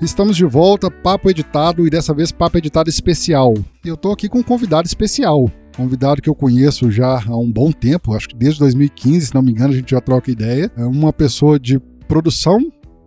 estamos de volta, papo editado e dessa vez papo editado especial. Eu tô aqui com um convidado especial, convidado que eu conheço já há um bom tempo, acho que desde 2015, se não me engano, a gente já troca ideia. É uma pessoa de produção,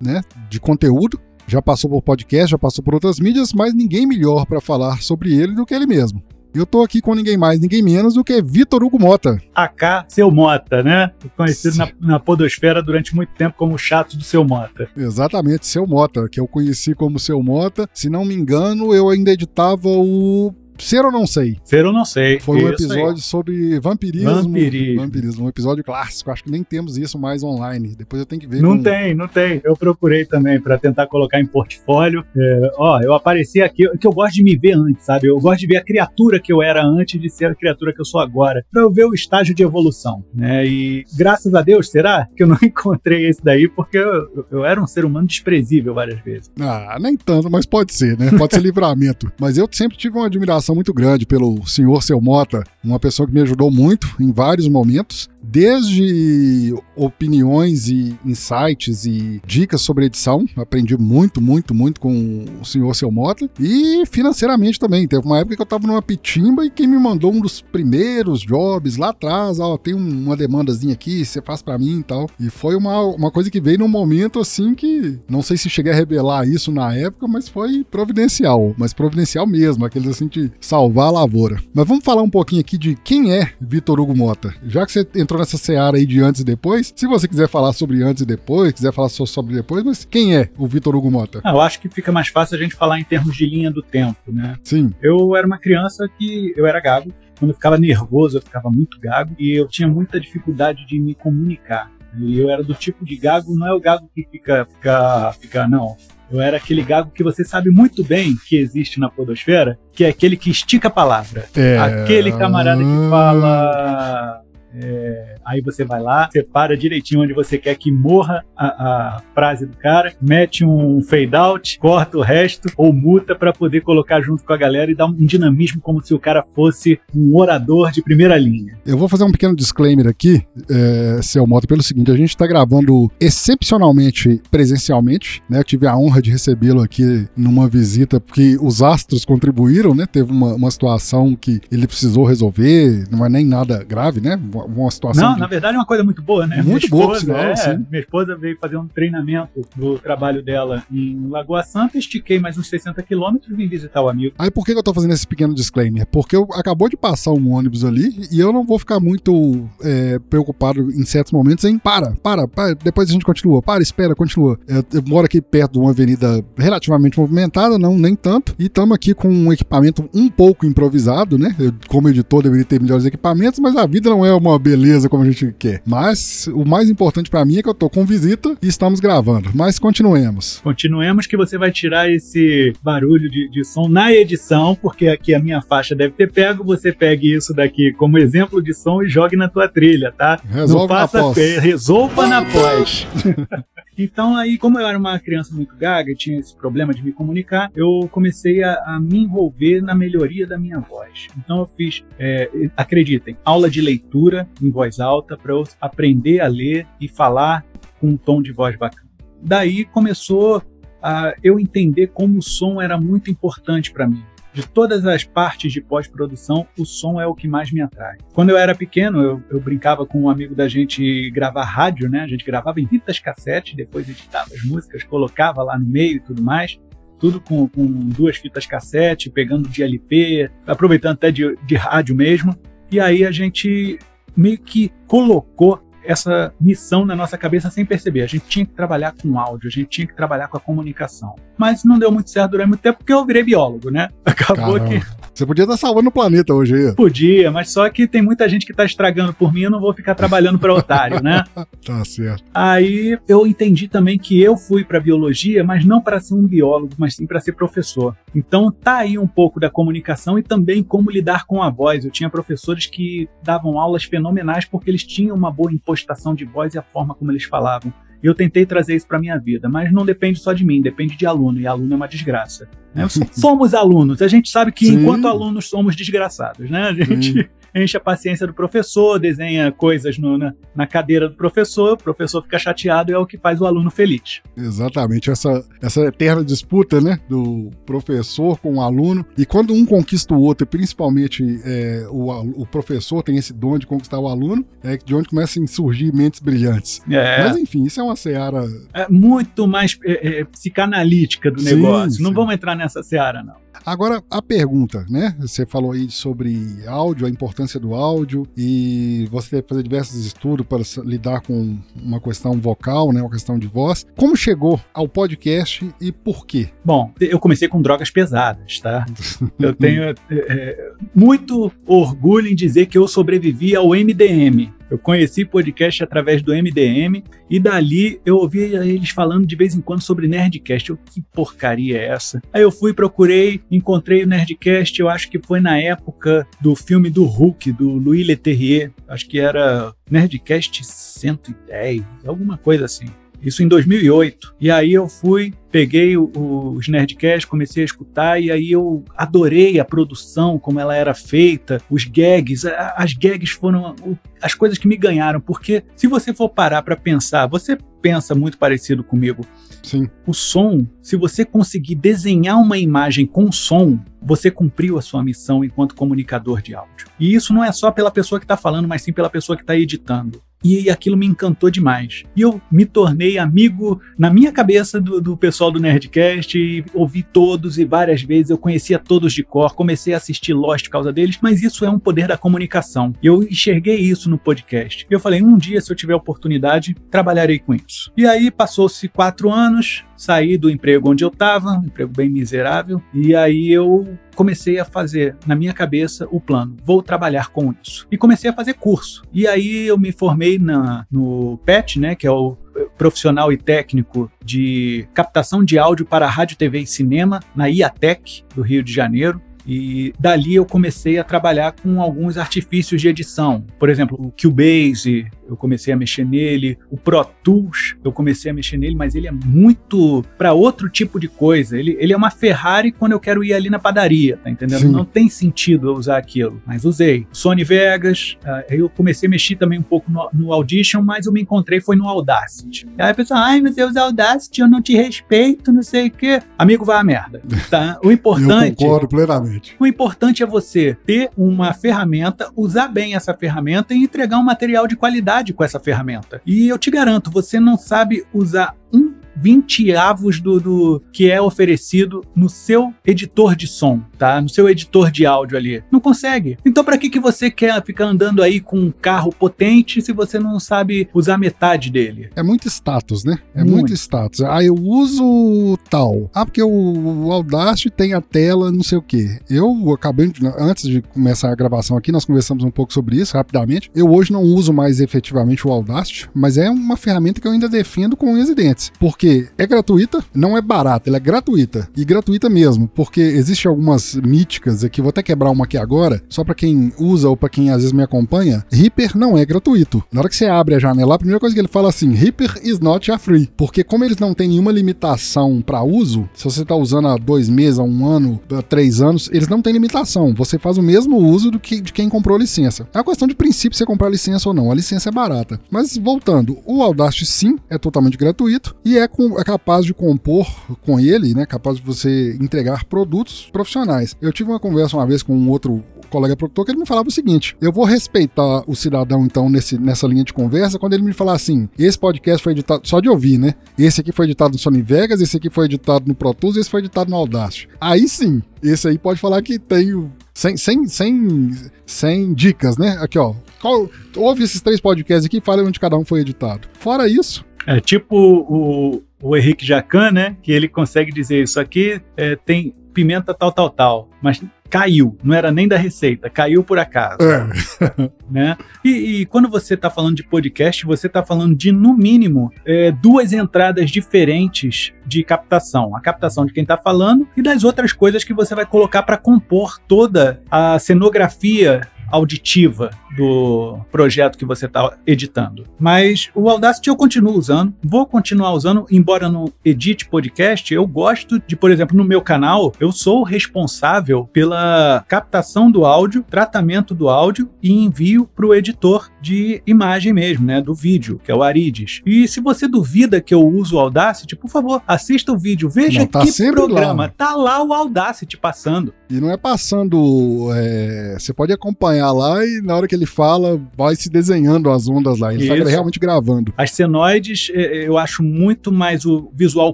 né, de conteúdo, já passou por podcast, já passou por outras mídias, mas ninguém melhor para falar sobre ele do que ele mesmo. Eu tô aqui com ninguém mais, ninguém menos do que Vitor Hugo Mota. AK Seu Mota, né? Conhecido na, na, podosfera durante muito tempo como chato do Seu Mota. Exatamente, Seu Mota, que eu conheci como Seu Mota. Se não me engano, eu ainda editava o Ser ou não sei? Ser ou não sei. Foi um episódio aí. sobre vampirismo. Vampirismo. Vampirismo. Um episódio clássico. Acho que nem temos isso mais online. Depois eu tenho que ver. Não com... tem, não tem. Eu procurei também para tentar colocar em portfólio. É, ó, eu apareci aqui, que eu gosto de me ver antes, sabe? Eu gosto de ver a criatura que eu era antes de ser a criatura que eu sou agora. Pra eu ver o estágio de evolução, né? E graças a Deus, será que eu não encontrei esse daí? Porque eu, eu era um ser humano desprezível várias vezes. Ah, nem tanto, mas pode ser, né? Pode ser livramento. Mas eu sempre tive uma admiração admiração muito grande pelo senhor Seu Mota, uma pessoa que me ajudou muito em vários momentos desde opiniões e insights e dicas sobre edição. Aprendi muito, muito, muito com o senhor Seu Mota. E financeiramente também. Teve uma época que eu tava numa pitimba e quem me mandou um dos primeiros jobs lá atrás, ó, tem uma demandazinha aqui, você faz para mim e tal. E foi uma, uma coisa que veio num momento assim que não sei se cheguei a revelar isso na época, mas foi providencial. Mas providencial mesmo, aqueles assim de salvar a lavoura. Mas vamos falar um pouquinho aqui de quem é Vitor Hugo Mota. Já que você entrou nessa seara aí de antes e depois. Se você quiser falar sobre antes e depois, quiser falar só sobre depois, mas quem é o Vitor Hugo Mota? Ah, eu acho que fica mais fácil a gente falar em termos de linha do tempo, né? Sim. Eu era uma criança que eu era gago. Quando eu ficava nervoso, eu ficava muito gago e eu tinha muita dificuldade de me comunicar. E eu era do tipo de gago, não é o gago que fica, fica, fica, não. Eu era aquele gago que você sabe muito bem que existe na podosfera, que é aquele que estica a palavra. É... Aquele camarada que fala é, aí você vai lá, separa direitinho onde você quer que morra a, a frase do cara, mete um fade out, corta o resto ou muta para poder colocar junto com a galera e dar um dinamismo como se o cara fosse um orador de primeira linha. Eu vou fazer um pequeno disclaimer aqui, é, seu moto, pelo seguinte: a gente está gravando excepcionalmente presencialmente, né? Eu tive a honra de recebê-lo aqui numa visita porque os astros contribuíram, né? Teve uma, uma situação que ele precisou resolver, não é nem nada grave, né? uma situação. Na verdade é uma coisa muito boa, né? Muito minha boa, esposa, é, sim. Minha esposa veio fazer um treinamento do trabalho dela em Lagoa Santa, estiquei mais uns 60 quilômetros e vim visitar o amigo. Aí por que eu tô fazendo esse pequeno disclaimer? Porque eu, acabou de passar um ônibus ali e eu não vou ficar muito é, preocupado em certos momentos em para, para, para, depois a gente continua, para, espera, continua. Eu, eu moro aqui perto de uma avenida relativamente movimentada, não nem tanto, e estamos aqui com um equipamento um pouco improvisado, né? Eu, como editor deveria ter melhores equipamentos, mas a vida não é uma uma beleza como a gente quer. Mas o mais importante para mim é que eu tô com visita e estamos gravando. Mas continuemos. Continuemos que você vai tirar esse barulho de, de som na edição, porque aqui a minha faixa deve ter pego. Você pegue isso daqui como exemplo de som e jogue na tua trilha, tá? Resolve Não faça, na pós. Resolva na pós. Então aí, como eu era uma criança muito gaga, tinha esse problema de me comunicar, eu comecei a, a me envolver na melhoria da minha voz. Então eu fiz, é, acreditem, aula de leitura em voz alta para eu aprender a ler e falar com um tom de voz bacana. Daí começou a eu entender como o som era muito importante para mim de todas as partes de pós-produção, o som é o que mais me atrai. Quando eu era pequeno, eu, eu, brincava com um amigo da gente gravar rádio, né? A gente gravava em fitas cassete, depois editava as músicas, colocava lá no meio e tudo mais. Tudo com, com duas fitas cassete, pegando de LP, aproveitando até de, de rádio mesmo. E aí a gente meio que colocou essa missão na nossa cabeça sem perceber. A gente tinha que trabalhar com áudio, a gente tinha que trabalhar com a comunicação. Mas não deu muito certo durante muito tempo porque eu virei biólogo, né? Acabou Caramba. que você podia estar salvando o planeta hoje aí. Podia, mas só que tem muita gente que está estragando por mim, eu não vou ficar trabalhando para otário, né? tá certo. Aí eu entendi também que eu fui para biologia, mas não para ser um biólogo, mas sim para ser professor. Então tá aí um pouco da comunicação e também como lidar com a voz. Eu tinha professores que davam aulas fenomenais porque eles tinham uma boa impostação de voz e a forma como eles falavam. E eu tentei trazer isso para minha vida, mas não depende só de mim, depende de aluno, e aluno é uma desgraça. Né? Somos alunos, a gente sabe que Sim. enquanto alunos somos desgraçados, né? A gente, enche a paciência do professor, desenha coisas no, na, na cadeira do professor, o professor fica chateado e é o que faz o aluno feliz. Exatamente, essa, essa eterna disputa né, do professor com o aluno. E quando um conquista o outro, e principalmente é, o, o professor tem esse dom de conquistar o aluno, é de onde começam a surgir mentes brilhantes. É. Mas enfim, isso é uma seara. É muito mais é, é, psicanalítica do Sim, negócio. Não sim. vamos entrar nessa seara, não. Agora, a pergunta, né? Você falou aí sobre áudio, a importância do áudio, e você teve que fazer diversos estudos para lidar com uma questão vocal, né? Uma questão de voz. Como chegou ao podcast e por quê? Bom, eu comecei com drogas pesadas, tá? Eu tenho é, é, muito orgulho em dizer que eu sobrevivi ao MDM. Eu conheci podcast através do MDM e dali eu ouvia eles falando de vez em quando sobre Nerdcast. Eu, que porcaria é essa? Aí eu fui, procurei, encontrei o Nerdcast. Eu acho que foi na época do filme do Hulk, do Louis Leterrier. Acho que era Nerdcast 110, alguma coisa assim. Isso em 2008. E aí eu fui, peguei o- os Nerdcasts, comecei a escutar e aí eu adorei a produção, como ela era feita, os gags. As gags foram as coisas que me ganharam, porque se você for parar para pensar, você pensa muito parecido comigo. Sim, O som, se você conseguir desenhar uma imagem com som, você cumpriu a sua missão enquanto comunicador de áudio. E isso não é só pela pessoa que está falando, mas sim pela pessoa que está editando. E aquilo me encantou demais. E eu me tornei amigo, na minha cabeça, do, do pessoal do Nerdcast, e ouvi todos e várias vezes. Eu conhecia todos de cor, comecei a assistir Lost por causa deles, mas isso é um poder da comunicação. Eu enxerguei isso no podcast. E eu falei: um dia, se eu tiver oportunidade, trabalharei com isso. E aí passou-se quatro anos, saí do emprego onde eu estava, um emprego bem miserável, e aí eu comecei a fazer na minha cabeça o plano, vou trabalhar com isso. E comecei a fazer curso. E aí eu me formei na, no PET, né, que é o eh, profissional e técnico de captação de áudio para rádio, TV e cinema na IATEC do Rio de Janeiro. E dali eu comecei a trabalhar com alguns artifícios de edição. Por exemplo, o Cubase, eu comecei a mexer nele. O Pro Tools, eu comecei a mexer nele, mas ele é muito para outro tipo de coisa. Ele, ele é uma Ferrari quando eu quero ir ali na padaria, tá entendendo? Sim. Não tem sentido eu usar aquilo, mas usei. Sony Vegas, ah, eu comecei a mexer também um pouco no, no Audition, mas eu me encontrei foi no Audacity. Aí a pessoa, ai, você usa Audacity, eu não te respeito, não sei o quê. Amigo, vai a merda, tá? O eu importante... concordo plenamente. O importante é você ter uma ferramenta, usar bem essa ferramenta e entregar um material de qualidade com essa ferramenta. E eu te garanto, você não sabe usar um vinteavos do, do que é oferecido no seu editor de som, tá? No seu editor de áudio ali. Não consegue. Então para que que você quer ficar andando aí com um carro potente se você não sabe usar metade dele? É muito status, né? É muito, Muito. status. Ah, eu uso tal. Ah, porque o, Audacity tem a tela, não sei o quê. Eu acabei, antes de começar a gravação aqui, nós conversamos um pouco sobre isso rapidamente. Eu hoje não uso mais efetivamente o Audacity, mas é uma ferramenta que eu ainda defendo com unhas e dentes. Porque é gratuita, não é barata, ela é gratuita. E gratuita mesmo, porque existe algumas míticas aqui, vou até quebrar uma aqui agora, só pra quem usa ou pra quem às vezes me acompanha, Reaper não é gratuito. Na hora que você abre a janela, a primeira coisa que ele fala assim, Reaper is not a free. Porque como eles não têm nenhuma limitação pra uso, se você tá usando há dois meses, há um ano, há três anos, eles não têm limitação. Você faz o mesmo uso do que de quem comprou a licença. É uma questão de princípio você comprar a licença ou não. A licença é barata. Mas voltando, o Audacity sim é totalmente gratuito e é, é capaz de compor com ele, né? Capaz de você entregar produtos profissionais. Eu tive uma conversa uma vez com um outro colega produtor que ele me falava o seguinte: eu vou respeitar o cidadão, então, nesse, nessa linha de conversa, quando ele me falar assim: esse podcast foi editado, só de ouvir, né? Esse aqui foi editado no Sony Vegas, esse aqui foi editado no Pro Tools, esse foi editado no Audacity. Aí sim, esse aí pode falar que tem. Sem, sem, sem, sem dicas, né? Aqui, ó. Qual- ouve esses três podcasts aqui e fala onde cada um foi editado. Fora isso, É tipo o, o Henrique Jacan, né? Que ele consegue dizer isso aqui é, tem pimenta tal, tal, tal. Mas caiu, não era nem da receita, caiu por acaso. é, né? E, e quando você está falando de podcast, você está falando de, no mínimo, é, duas entradas diferentes de captação. A captação de quem está falando e das outras coisas que você vai colocar para compor toda a cenografia auditiva do projeto que você está editando. Mas o Audacity eu continuo usando, vou continuar usando, embora não edite podcast, eu gosto de, por exemplo, no meu canal, eu sou responsável pela captação do áudio, tratamento do áudio e envio para o editor de imagem mesmo, né, do vídeo, que é o Arides. E se você duvida que eu uso o Audacity, por favor, assista o vídeo, veja tá que programa. Lá. Tá lá o Audacity passando. E não é passando. É, você pode acompanhar lá e na hora que ele fala, vai se desenhando as ondas lá. Ele está realmente gravando. As senoides, é, é, eu acho muito mais o visual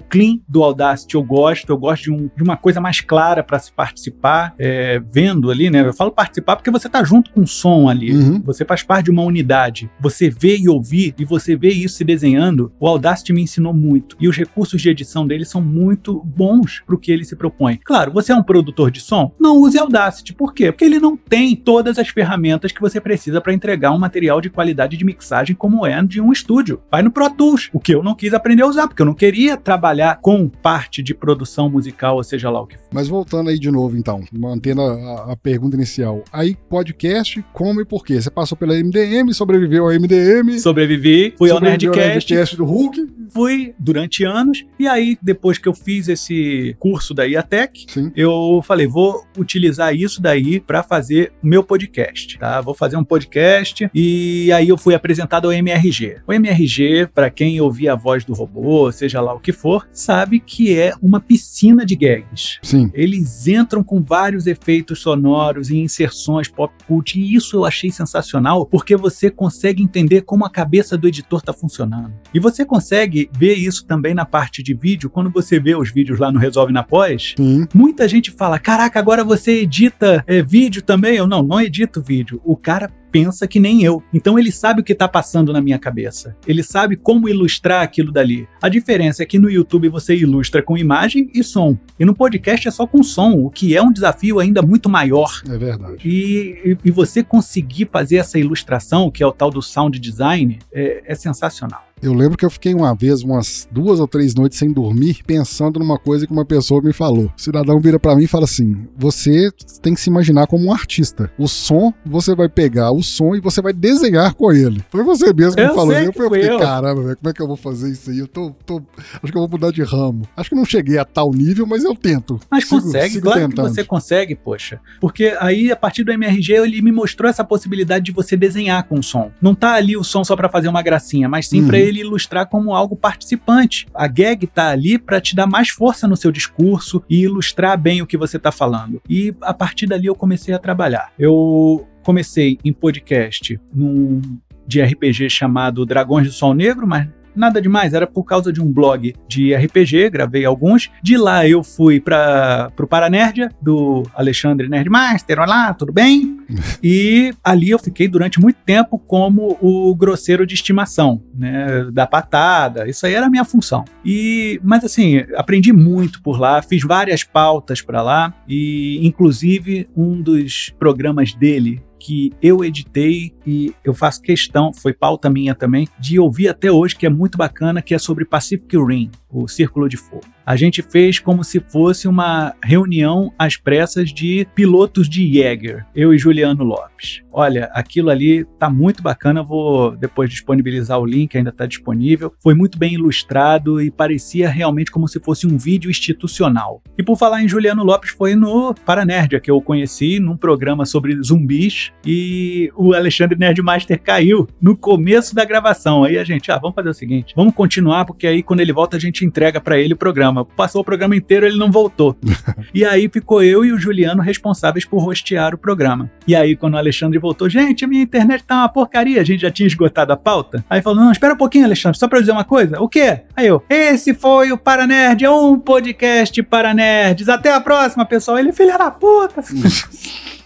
clean do Audacity. Eu gosto. Eu gosto de, um, de uma coisa mais clara para se participar, é, vendo ali, né? Eu falo participar porque você tá junto com o som ali. Uhum. Você faz parte de uma unidade. Você vê e ouvir e você vê isso se desenhando. O Audacity me ensinou muito. E os recursos de edição dele são muito bons para o que ele se propõe. Claro, você é um produtor de som? Não use Audacity. Por quê? Porque ele não tem todas as ferramentas que você precisa para entregar um material de qualidade de mixagem como é de um estúdio. Vai no Pro Tools, o que eu não quis aprender a usar, porque eu não queria trabalhar com parte de produção musical, ou seja lá o que for. Mas voltando aí de novo, então, mantendo a, a pergunta inicial. Aí, podcast, como e por quê? Você passou pela MDM, sobreviveu ao MDM. Sobrevivi, fui ao Nerdcast. Ao Nerdcast do Hulk. Fui durante anos, e aí, depois que eu fiz esse curso da IATEC, Sim. eu falei, vou utilizar isso daí para fazer o meu podcast, tá? Vou fazer um podcast e aí eu fui apresentado ao MRG. O MRG, para quem ouvia a voz do robô, seja lá o que for, sabe que é uma piscina de gags. Sim. Eles entram com vários efeitos sonoros e inserções pop cult e isso eu achei sensacional porque você consegue entender como a cabeça do editor está funcionando. E você consegue ver isso também na parte de vídeo, quando você vê os vídeos lá no Resolve na Pós, Sim. muita gente fala: Caraca, agora você edita é, vídeo também? Eu não, não edito vídeo. O cara pensa que nem eu. Então ele sabe o que está passando na minha cabeça. Ele sabe como ilustrar aquilo dali. A diferença é que no YouTube você ilustra com imagem e som. E no podcast é só com som, o que é um desafio ainda muito maior. É verdade. E, e, e você conseguir fazer essa ilustração, que é o tal do sound design, é, é sensacional. Eu lembro que eu fiquei uma vez, umas duas ou três noites sem dormir, pensando numa coisa que uma pessoa me falou. O cidadão vira para mim e fala assim: você tem que se imaginar como um artista. O som, você vai pegar o som e você vai desenhar com ele. Foi você mesmo que eu me falou. Eu, eu fiquei, eu. caramba, véio, como é que eu vou fazer isso aí? Eu tô, tô, Acho que eu vou mudar de ramo. Acho que não cheguei a tal nível, mas eu tento. Mas sigo, consegue, sigo claro tentando. que você consegue, poxa. Porque aí, a partir do MRG, ele me mostrou essa possibilidade de você desenhar com o som. Não tá ali o som só para fazer uma gracinha, mas sim uhum. para ele ilustrar como algo participante. A gag tá ali para te dar mais força no seu discurso e ilustrar bem o que você tá falando. E a partir dali eu comecei a trabalhar. Eu comecei em podcast num de RPG chamado Dragões do Sol Negro, mas nada demais, era por causa de um blog de RPG, gravei alguns. De lá eu fui para o Paranerdia, do Alexandre Nerdmaster, olá, tudo bem? e ali eu fiquei durante muito tempo como o grosseiro de estimação, né, da patada, isso aí era a minha função. E, mas assim, aprendi muito por lá, fiz várias pautas para lá e inclusive um dos programas dele que eu editei e eu faço questão, foi pauta minha também, de ouvir até hoje, que é muito bacana, que é sobre Pacific Rim, o Círculo de Fogo a gente fez como se fosse uma reunião às pressas de pilotos de Jäger, eu e Juliano Lopes. Olha, aquilo ali tá muito bacana, vou depois disponibilizar o link, ainda está disponível. Foi muito bem ilustrado e parecia realmente como se fosse um vídeo institucional. E por falar em Juliano Lopes, foi no Paranerdia que eu conheci, num programa sobre zumbis, e o Alexandre Nerdmaster caiu no começo da gravação. Aí a gente, ah, vamos fazer o seguinte, vamos continuar, porque aí quando ele volta a gente entrega para ele o programa programa. Passou o programa inteiro, ele não voltou. e aí ficou eu e o Juliano responsáveis por rostear o programa. E aí, quando o Alexandre voltou, gente, a minha internet tá uma porcaria, a gente já tinha esgotado a pauta. Aí falou: não, espera um pouquinho, Alexandre, só pra dizer uma coisa. O quê? Aí eu, esse foi o Paranerd, é um podcast para nerds. Até a próxima, pessoal. Ele, filha da puta.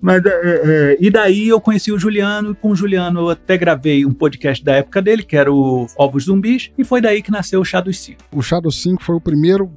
Mas, é, é, é, e daí eu conheci o Juliano, e com o Juliano eu até gravei um podcast da época dele, que era o Ovos Zumbis, e foi daí que nasceu o Chá dos 5. O Chá dos 5 foi o primeiro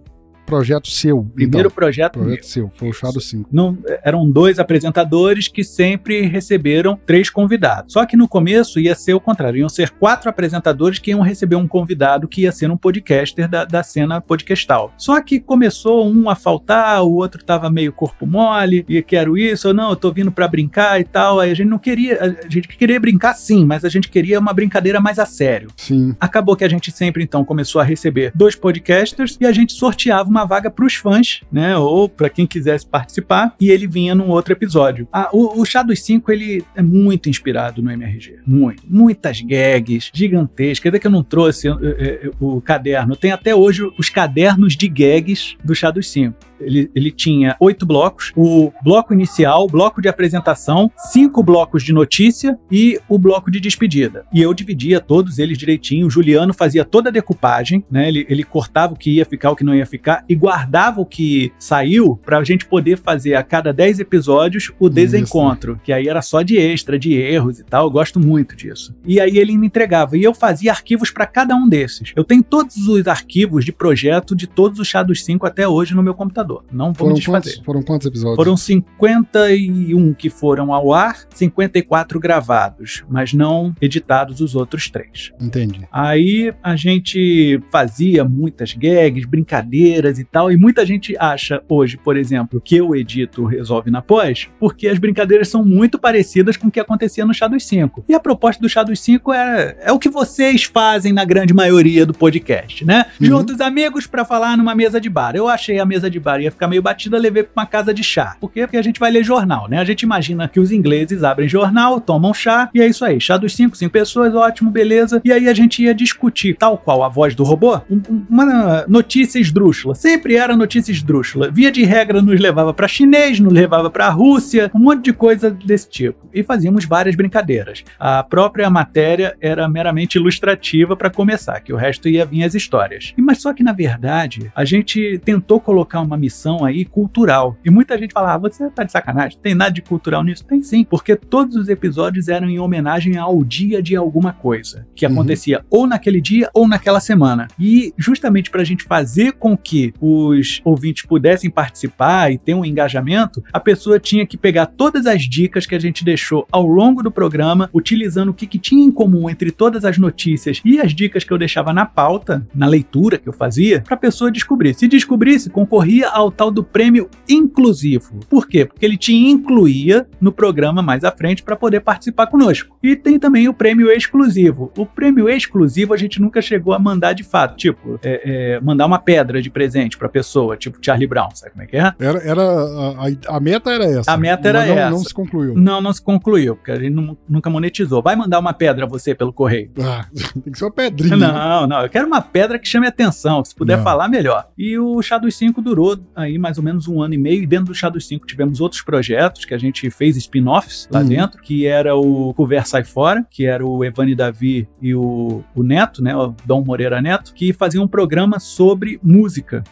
projeto seu. Primeiro então. projeto, projeto meu. seu, foi o Chá dos Cinco. Não, eram dois apresentadores que sempre receberam três convidados. Só que no começo ia ser o contrário, iam ser quatro apresentadores que iam receber um convidado que ia ser um podcaster da, da cena podcastal. Só que começou um a faltar, o outro tava meio corpo mole, e quero isso, ou não, eu tô vindo para brincar e tal. Aí a gente não queria, a gente queria brincar sim, mas a gente queria uma brincadeira mais a sério. Sim. Acabou que a gente sempre então começou a receber dois podcasters e a gente sorteava uma vaga para os fãs, né? Ou para quem quisesse participar, e ele vinha num outro episódio. Ah, o, o Chá dos Cinco ele é muito inspirado no MRG. Muito. Muitas gags gigantescas. Dizer que eu não trouxe eh, eh, o caderno. Tem até hoje os cadernos de gags do Chá dos Cinco. Ele, ele tinha oito blocos: o bloco inicial, bloco de apresentação, cinco blocos de notícia e o bloco de despedida. E eu dividia todos eles direitinho. O Juliano fazia toda a decupagem, né? Ele, ele cortava o que ia ficar, o que não ia ficar e guardava o que saiu para a gente poder fazer a cada dez episódios o desencontro, que aí era só de extra, de erros e tal. Eu gosto muito disso. E aí ele me entregava e eu fazia arquivos para cada um desses. Eu tenho todos os arquivos de projeto de todos os chá dos cinco até hoje no meu computador. Não vou Foram me desfazer. quantos, foram quantos episódios? Foram 51 que foram ao ar, 54 gravados, mas não editados os outros três. Entendi. Aí a gente fazia muitas gags, brincadeiras e tal, e muita gente acha hoje, por exemplo, que eu edito Resolve na Pós, porque as brincadeiras são muito parecidas com o que acontecia no Chá dos 5. E a proposta do Chá dos 5 é, é o que vocês fazem na grande maioria do podcast, né? Uhum. Juntos amigos pra falar numa mesa de bar. Eu achei a mesa de bar ia ficar meio batida, levei pra uma casa de chá. Por quê? Porque a gente vai ler jornal, né? A gente imagina que os ingleses abrem jornal, tomam chá, e é isso aí. Chá dos cinco, cinco pessoas, ótimo, beleza. E aí a gente ia discutir, tal qual a voz do robô, um- um- uma notícia esdrúxula. Sempre era notícia esdrúxula. Via de regra nos levava pra chinês, nos levava pra Rússia, um monte de coisa desse tipo. E fazíamos várias brincadeiras. A própria matéria era meramente ilustrativa pra começar, que o resto ia vir as histórias. E, mas só que na verdade, a gente tentou colocar uma missão aí cultural. E muita gente fala: ah, você tá de sacanagem, tem nada de cultural nisso? Tem sim, porque todos os episódios eram em homenagem ao dia de alguma coisa que Uhum. acontecia ou naquele dia ou naquela semana. E justamente para a gente fazer com que os ouvintes pudessem participar e ter um engajamento, a pessoa tinha que pegar todas as dicas que a gente deixou ao longo do programa, utilizando o que, que tinha em comum entre todas as notícias e as dicas que eu deixava na pauta, na leitura que eu fazia, para a pessoa descobrir. Se descobrisse, concorria ao tal do prêmio inclusivo. Por quê? Porque ele te incluía no programa mais à frente para poder participar conosco. E tem também o prêmio exclusivo. O prêmio exclusivo a gente nunca chegou a mandar de fato, tipo, é, é, mandar uma pedra de presente pra pessoa, tipo Charlie Brown, sabe como é que é? Era, era a, a- meta era essa. A meta era não, essa. Não se concluiu. Não, não se concluiu, porque a gente nu- nunca monetizou. Vai mandar uma pedra a você pelo correio. Ah, tem que ser uma pedrinha. Não, não, eu quero uma pedra que chame atenção. Se puder Não. falar, melhor. E o Chá dos 5 durou aí mais ou menos um ano e meio. E dentro do Chá dos 5 tivemos outros projetos que a gente fez spin-offs lá Uhum. dentro, que era o Conversa Sai Fora, que era o Evani Davi e o, o Neto, né, o Dom Moreira Neto, que faziam um programa sobre música.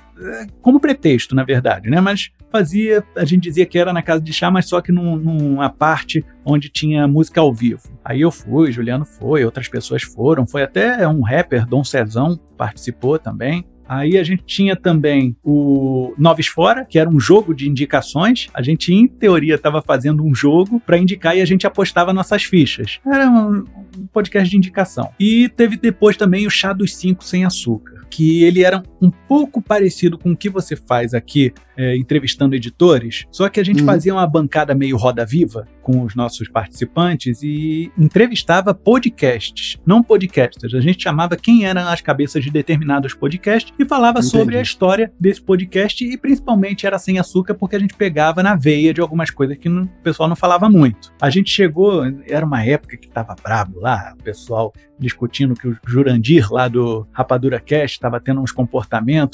Como pretexto, na verdade, né? Mas fazia, a gente dizia que era na casa de chá, mas só que num- numa parte onde tinha música ao vivo. Aí eu fui, Juliano foi, outras pessoas foram, foi até um rapper, Dom Cezão, participou também. Aí a gente tinha também o Noves Fora, que era um jogo de indicações. A gente, em teoria, estava fazendo um jogo para indicar e a gente apostava nossas fichas. Era um, podcast de indicação. E teve depois também o Chá dos Cinco Sem Açúcar, que ele era um pouco parecido com o que você faz aqui é, entrevistando editores, só que a gente Uhum. fazia uma bancada meio roda viva com os nossos participantes e entrevistava podcasts, não podcasters. A gente chamava quem eram as cabeças de determinados podcasts e falava Entendi. sobre a história desse podcast e principalmente era sem açúcar porque a gente pegava na veia de algumas coisas que não- o pessoal não falava muito. A gente chegou, era uma época que tava brabo lá, o pessoal discutindo que o Jurandir lá do Rapadura Cast estava tendo uns comportamentos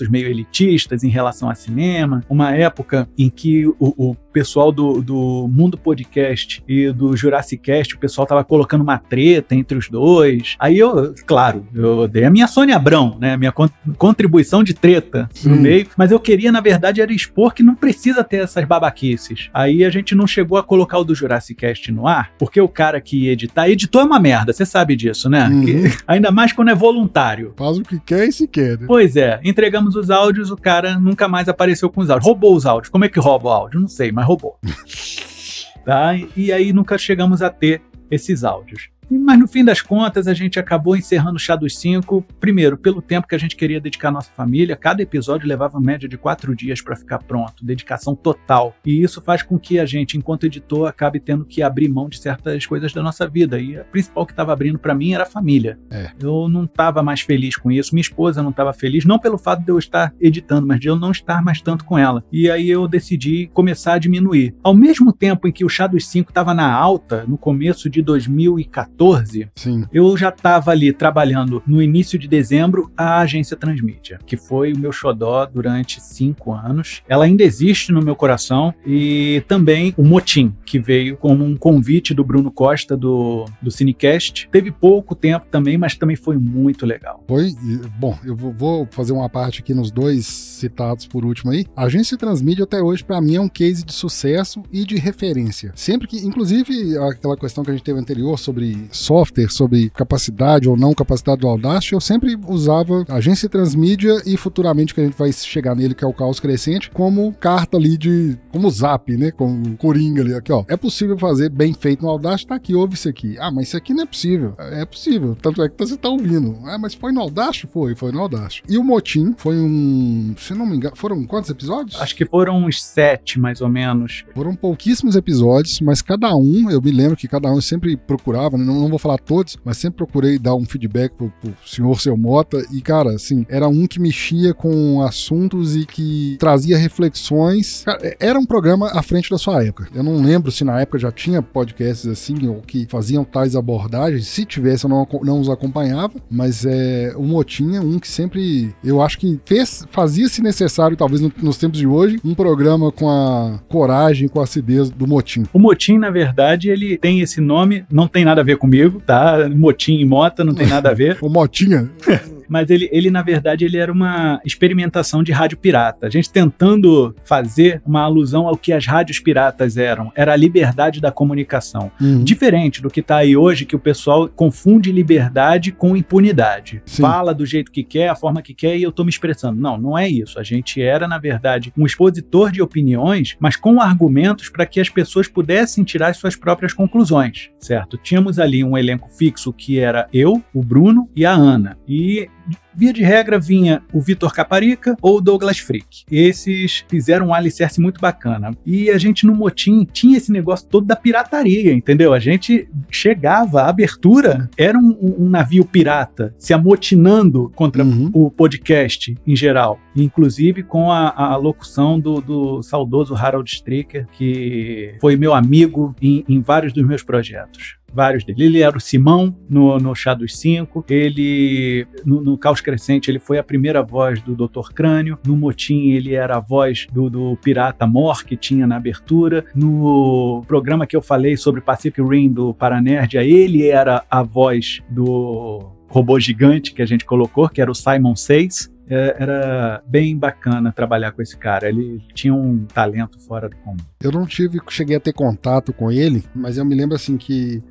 meio elitistas em relação a cinema. Uma época em que o, o pessoal do, do Mundo Podcast e do Jurassic Cast, o pessoal tava colocando uma treta entre os dois. Aí eu, claro, eu dei a minha Sônia Abrão, né? a Minha con- contribuição de treta no Sim. meio. Mas eu queria, na verdade, era expor que não precisa ter essas babaquices. Aí a gente não chegou a colocar o do Jurassic Cast no ar, porque o cara que ia editar, editor é uma merda, você sabe disso, né? Uhum. Que- ainda mais quando é voluntário. Faz o que quer e se quer, né? Pois é, entregamos os áudios, o cara nunca mais apareceu com os áudios. Roubou os áudios. Como é que rouba o áudio? Não sei, mas roubou. tá? E aí nunca chegamos a ter esses áudios. Mas no fim das contas, a gente acabou encerrando o Chá dos Cinco, primeiro, pelo tempo que a gente queria dedicar à nossa família. Cada episódio levava média de quatro dias para ficar pronto, dedicação total. E isso faz com que a gente, enquanto editor, acabe tendo que abrir mão de certas coisas da nossa vida. E a principal que estava abrindo para mim era a família. É. Eu não estava mais feliz com isso, minha esposa não estava feliz, não pelo fato de eu estar editando, mas de eu não estar mais tanto com ela. E aí eu decidi começar a diminuir. Ao mesmo tempo em que o Chá dos Cinco estava na alta, no começo de 2014, 2014, Sim. eu já estava ali trabalhando no início de dezembro a agência Transmídia, que foi o meu xodó durante cinco anos. Ela ainda existe no meu coração e também o Motim, que veio como um convite do Bruno Costa do, do Cinecast. Teve pouco tempo também, mas também foi muito legal. Foi, bom, eu vou fazer uma parte aqui nos dois citados por último aí. A agência Transmídia até hoje para mim é um case de sucesso e de referência. Sempre que, inclusive, aquela questão que a gente teve anterior sobre software, sobre capacidade ou não capacidade do Audacity, eu sempre usava agência transmídia e futuramente que a gente vai chegar nele, que é o caos crescente, como carta ali de. como zap, né? Como coringa ali. Aqui, ó. É possível fazer bem feito no Audacity, tá aqui, ouve isso aqui. Ah, mas isso aqui não é possível. É possível. Tanto é que você tá ouvindo. Ah, mas foi no Audacity? Foi, foi no Audacity. E o Motim foi um. Se não me engano, foram quantos episódios? Acho que foram uns sete, mais ou menos. Foram pouquíssimos episódios, mas cada um, eu me lembro que cada um sempre procurava, né? não, não vou falar todos, mas sempre procurei dar um feedback pro, pro senhor seu Mota. E, cara, assim, era um que mexia com assuntos e que trazia reflexões. Cara, é, era um programa à frente da sua época. Eu não lembro se na época já tinha podcasts assim, ou que faziam tais abordagens. Se tivesse, eu não, não os acompanhava, mas é, o Motinha, um que sempre, eu acho que fez, fazia-se necessário, talvez no, nos tempos de hoje, um programa com a coragem, com a acidez do Motim. O Motim, na verdade, ele tem esse nome, não tem nada a ver comigo, tá? Motim e Mota não tem nada a ver. o Motinha. mas ele, ele, na verdade, ele era uma experimentação de rádio pirata. A gente tentando fazer uma alusão ao que as rádios piratas eram. Era a liberdade da comunicação. Uhum. Diferente do que está aí hoje, que o pessoal confunde liberdade com impunidade. Sim. Fala do jeito que quer, a forma que quer, e eu estou me expressando. Não, não é isso. A gente era, na verdade, um expositor de opiniões, mas com argumentos para que as pessoas pudessem tirar as suas próprias conclusões, certo? Tínhamos ali um elenco fixo que era eu, o Bruno e a Ana. E Via de regra vinha o Vitor Caparica ou o Douglas Freak. Esses fizeram um alicerce muito bacana. E a gente no Motim tinha esse negócio todo da pirataria, entendeu? A gente chegava, a abertura era um, um navio pirata se amotinando contra uhum. o podcast em geral. Inclusive com a, a locução do, do, saudoso Harold Stricker, que foi meu amigo em, em vários dos meus projetos vários dele. Ele era o Simão no, no Chá dos Cinco, ele, no, no Caos Crescente, ele foi a primeira voz do Dr. Crânio, no Motim ele era a voz do, do Pirata Mor, que tinha na abertura, no programa que eu falei sobre Pacific Rim do Paranerdia, ele era a voz do robô gigante que a gente colocou, que era o Simon 6, é, era bem bacana trabalhar com esse cara. Ele tinha um talento fora do comum. Eu não tive, cheguei a ter contato com ele, mas eu me lembro assim que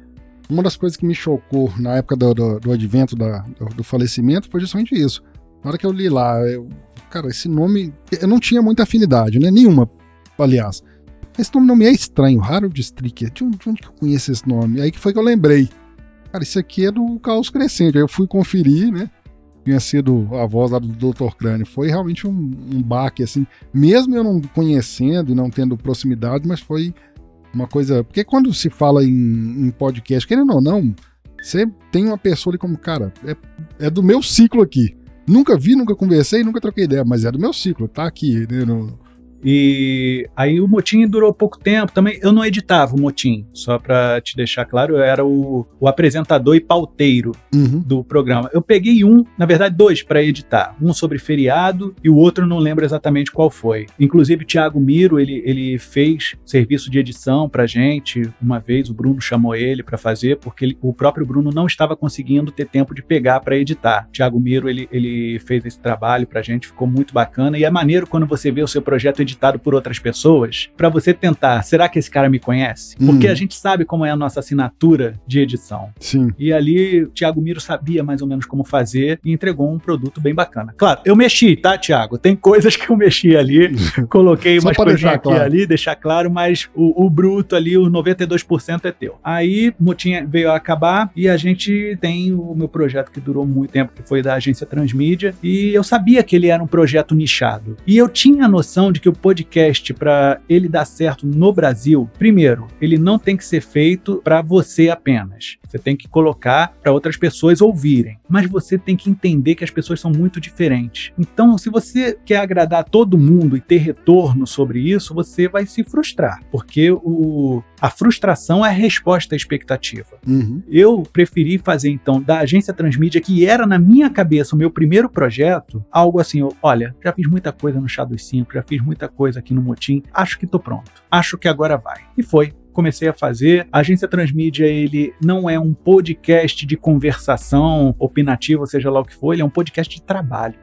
uma das coisas que me chocou na época do, do, do advento da, do, do, falecimento foi justamente isso. Na hora que eu li lá, eu, cara, esse nome. Eu não tinha muita afinidade, né? Nenhuma, aliás. Esse nome não me é estranho, Harold Stricker. De onde, de onde que eu conheço esse nome? Aí que foi que eu lembrei. Cara, isso aqui é do Caos Crescente. Aí eu fui conferir, né? Tinha sido a voz lá do Dr. Crânio. Foi realmente um, um baque, assim. Mesmo eu não conhecendo e não tendo proximidade, mas foi uma coisa. Porque quando se fala em, em podcast, querendo ou não, você tem uma pessoa ali como, cara, é, é do meu ciclo aqui. Nunca vi, nunca conversei, nunca troquei ideia, mas é do meu ciclo, tá aqui, né, no, e aí o Motim durou pouco tempo também. Eu não editava o Motim, só para te deixar claro, eu era o, o apresentador e pauteiro uhum. do programa. Eu peguei um, na verdade dois, para editar. Um sobre feriado e o outro não lembro exatamente qual foi. Inclusive o Thiago Miro, ele, ele fez serviço de edição pra gente. Uma vez o Bruno chamou ele para fazer, porque ele, o próprio Bruno não estava conseguindo ter tempo de pegar para editar. Thiago Miro, ele, ele fez esse trabalho pra gente, ficou muito bacana. E é maneiro quando você vê o seu projeto editado editado por outras pessoas para você tentar, será que esse cara me conhece? Porque Hum. a gente sabe como é a nossa assinatura de edição. Sim. E ali o Thiago Miro sabia mais ou menos como fazer e entregou um produto bem bacana. Claro, eu mexi, tá, Thiago? Tem coisas que eu mexi ali, coloquei umas deixar aqui claro. ali, deixar claro, mas o, o bruto ali, o 92% é teu. Aí Motinha veio a acabar e a gente tem o meu projeto que durou muito tempo, que foi da agência Transmídia, e eu sabia que ele era um projeto nichado. E eu tinha a noção de que o podcast, para ele dar certo no Brasil, primeiro, ele não tem que ser feito para você apenas. Você tem que colocar para outras pessoas ouvirem. Mas você tem que entender que as pessoas são muito diferentes. Então, se você quer agradar todo mundo e ter retorno sobre isso, você vai se frustrar, porque o, a frustração é a resposta à expectativa. Uhum. Eu preferi fazer então da agência Transmídia, que era na minha cabeça o meu primeiro projeto, algo assim: eu, olha, já fiz muita coisa no Chá dos Cinco, já fiz muita coisa aqui no Motim, acho que tô pronto, acho que agora vai. E foi. Comecei a fazer. A agência Transmídia, ele não é um podcast de conversação opinativa, seja lá o que for, ele é um podcast de trabalho.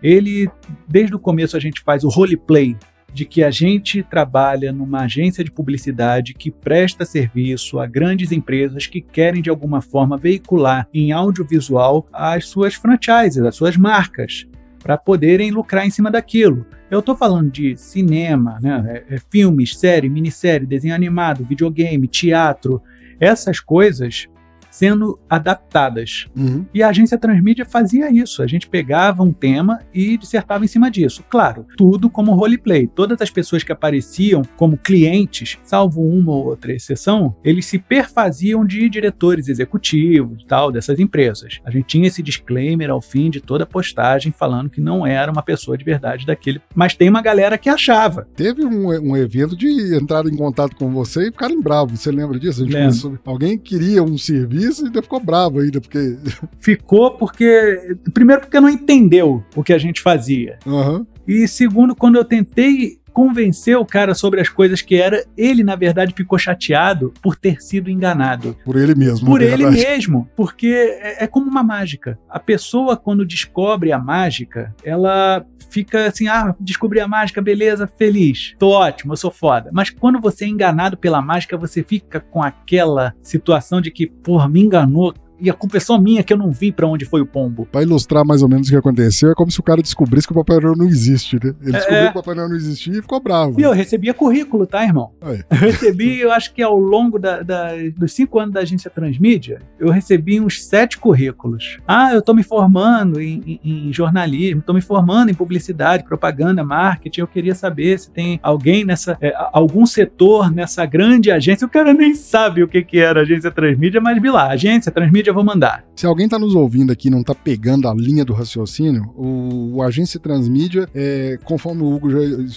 Ele, desde o começo, a gente faz o roleplay de que a gente trabalha numa agência de publicidade que presta serviço a grandes empresas que querem de alguma forma veicular em audiovisual as suas franchises, as suas marcas, para poderem lucrar em cima daquilo. Eu estou falando de cinema, né, é, é, filmes, série, minissérie, desenho animado, videogame, teatro, essas coisas sendo adaptadas. Uhum. E a agência Transmídia fazia isso. A gente pegava um tema e dissertava em cima disso. Claro, tudo como roleplay. Todas as pessoas que apareciam como clientes, salvo uma ou outra exceção, eles se perfaziam de diretores executivos e tal dessas empresas. A gente tinha esse disclaimer ao fim de toda a postagem falando que não era uma pessoa de verdade daquele. Mas tem uma galera que achava. Teve um, um evento de entrar em contato com você e ficarem bravos. Você lembra disso? A gente Lembro. começou- alguém queria um serviço e ainda ficou bravo ainda, porque. Ficou porque. Primeiro, porque não entendeu o que a gente fazia. Aham. E segundo, quando eu tentei convencer o cara sobre as coisas que era, ele na verdade ficou chateado por ter sido enganado. Por ele mesmo. Por ele verdade. mesmo, porque é, é como uma mágica. A pessoa, quando descobre a mágica, ela fica assim: ah, descobri a mágica, beleza, feliz, tô ótimo, eu sou foda. Mas quando você é enganado pela mágica, você fica com aquela situação de que, porra, me enganou. E a culpa é só minha que eu não vi pra onde foi o pombo. Pra ilustrar mais ou menos o que aconteceu, é como se o cara descobrisse que o Papai Noel não existe, né? Ele descobriu É. que o Papai Noel não existia e ficou bravo. E eu recebia currículo, tá, irmão? Aí. Eu recebi, eu acho que ao longo da- da- dos cinco anos da agência Transmídia, eu recebi uns sete currículos. Ah, eu tô me formando em, em- em jornalismo, tô me formando em publicidade, propaganda, marketing. Eu queria saber se tem alguém nessa, é, algum setor nessa grande agência. O cara nem sabe o que, que era a agência Transmídia, mas vi lá, agência Transmídia, eu vou mandar. Se alguém tá nos ouvindo aqui e não tá pegando a linha do raciocínio, o, o Agência Transmídia, é, conforme o Hugo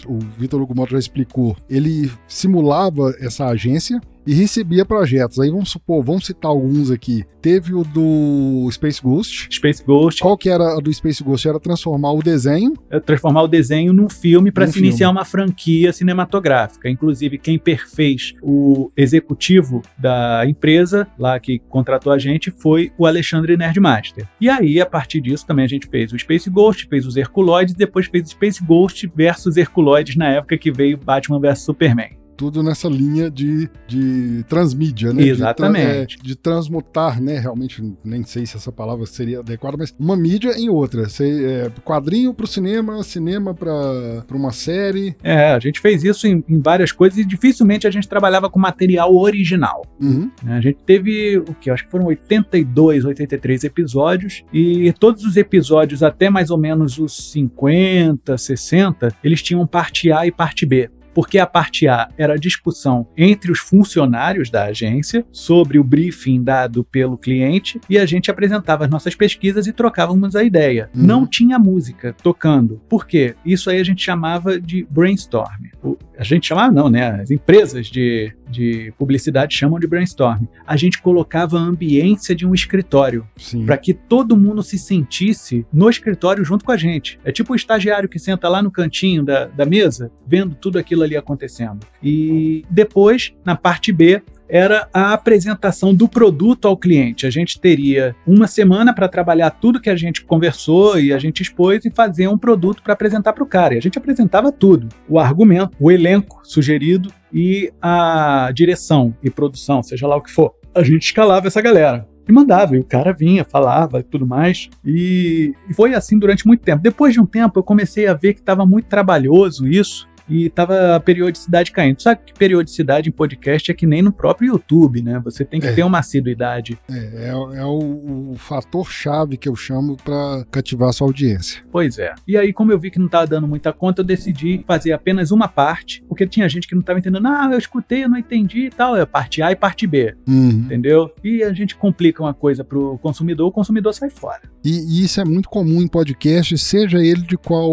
o Vitor Hugo Mota já explicou, ele simulava essa agência e recebia projetos. Aí vamos supor, vamos citar alguns aqui. Teve o do Space Ghost. Space Ghost, Qual que era a do Space Ghost? Era transformar o desenho. é transformar o desenho num filme para se iniciar uma franquia cinematográfica. Inclusive, quem perfez o executivo da empresa lá que contratou a gente foi o Alexandre Nerdmaster. E aí, a partir disso, também a gente fez o Space Ghost, fez os Herculoides, depois fez o Space Ghost versus Herculoides na época que veio Batman vs Superman. Tudo nessa linha de, de transmídia, né? Exatamente. De, tra- é, de transmutar, né? Realmente, nem sei se essa palavra seria adequada, mas uma mídia em outra. Você, é, quadrinho pro cinema, cinema pra, pra uma série. É, a gente fez isso em, em várias coisas e dificilmente a gente trabalhava com material original. Uhum. A gente teve o que? Acho que foram 82, 83 episódios e todos os episódios até mais ou menos os 50, 60, eles tinham parte A e parte B. Porque a parte A era a discussão entre os funcionários da agência sobre o briefing dado pelo cliente e a gente apresentava as nossas pesquisas e trocávamos a ideia. Uhum. Não tinha música tocando. Por quê? Isso aí a gente chamava de brainstorm. O- a gente chamava, não, né? As empresas de, de publicidade chamam de brainstorm. A gente colocava a ambiência de um escritório para que todo mundo se sentisse no escritório junto com a gente. É tipo o estagiário que senta lá no cantinho da, da mesa, vendo tudo aquilo ali acontecendo. E depois, na parte B, era a apresentação do produto ao cliente. A gente teria uma semana para trabalhar tudo que a gente conversou e a gente expôs e fazer um produto para apresentar para o cara. E a gente apresentava tudo: o argumento, o elenco sugerido e a direção e produção, seja lá o que for. A gente escalava essa galera e mandava. E o cara vinha, falava e tudo mais. E foi assim durante muito tempo. Depois de um tempo, eu comecei a ver que estava muito trabalhoso isso e tava a periodicidade caindo. Sabe que periodicidade em podcast é que nem no próprio YouTube, né? Você tem que é. ter uma assiduidade. É, é, é o, o fator chave que eu chamo para cativar a sua audiência. Pois é. E aí, como eu vi que não tava dando muita conta, eu decidi fazer apenas uma parte, porque tinha gente que não tava entendendo. Ah, eu escutei, eu não entendi e tal. É parte A e parte B. Uhum. Entendeu? E a gente complica uma coisa pro consumidor, o consumidor sai fora. E, e isso é muito comum em podcast, seja ele de qual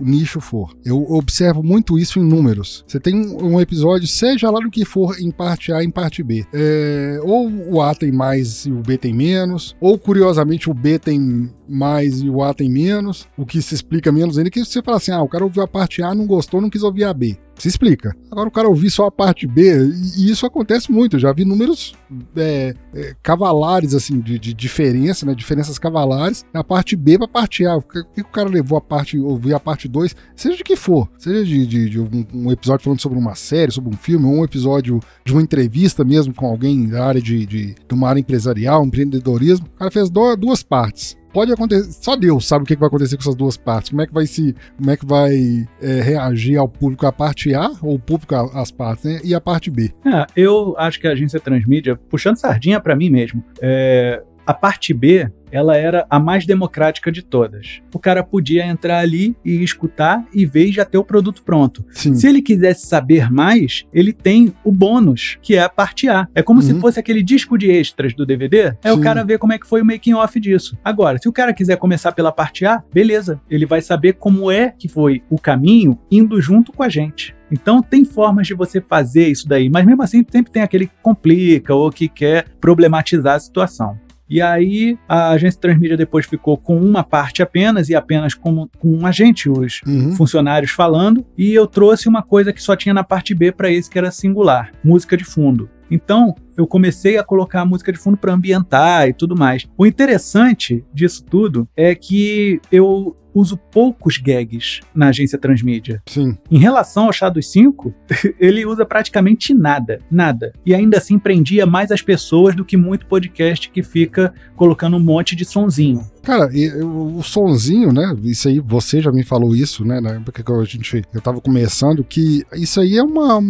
nicho for. Eu observo muito isso em números. Você tem um episódio, seja lá do que for, em parte A em parte B. É, ou o A tem mais e o B tem menos, ou curiosamente o B tem mais e o A tem menos, o que se explica menos ainda, que você fala assim, ah, o cara ouviu a parte A, não gostou, não quis ouvir a B. Se explica. Agora o cara ouvir só a parte B, e isso acontece muito, eu já vi números é, é, cavalares, assim, de, de, diferença, né, diferenças cavalares, da parte B pra parte A. O que, o cara levou a parte, ouvir a parte 2, seja de que for, seja de, de, de um, um, episódio falando sobre uma série, sobre um filme, ou um episódio de uma entrevista mesmo com alguém da área de, de, de uma área empresarial, empreendedorismo, o cara fez do, duas partes pode acontecer. Só Deus sabe o que vai acontecer com essas duas partes. Como é que vai se. Como é que vai é, reagir ao público a parte A, ou o público as partes, né? E a parte B. É, eu acho que a agência Transmídia, puxando sardinha para mim mesmo, é, a parte B ela era a mais democrática de todas. O cara podia entrar ali e escutar e ver e já ter o produto pronto. Sim. Se ele quisesse saber mais, ele tem o bônus, que é a parte A. É como uhum. se fosse aquele disco de extras do DVD. É Sim. o cara ver como é que foi o making off disso. Agora, se o cara quiser começar pela parte A, beleza. Ele vai saber como é que foi o caminho indo junto com a gente. Então tem formas de você fazer isso daí, mas mesmo assim sempre tem aquele que complica ou que quer problematizar a situação. E aí a agência Transmídia depois ficou com uma parte apenas e apenas com, com um agente, os uhum. funcionários falando. E eu trouxe uma coisa que só tinha na parte B para esse que era singular, música de fundo. Então, eu comecei a colocar a música de fundo para ambientar e tudo mais. O interessante disso tudo é que eu uso poucos gags na agência Transmídia. Sim. Em relação ao Chá dos 5, ele usa praticamente nada, nada. E ainda assim prendia mais as pessoas do que muito podcast que fica colocando um monte de sonzinho. Cara, o sonzinho, né? Isso aí, você já me falou isso, né? Na época que a gente, eu tava começando, que isso aí é uma.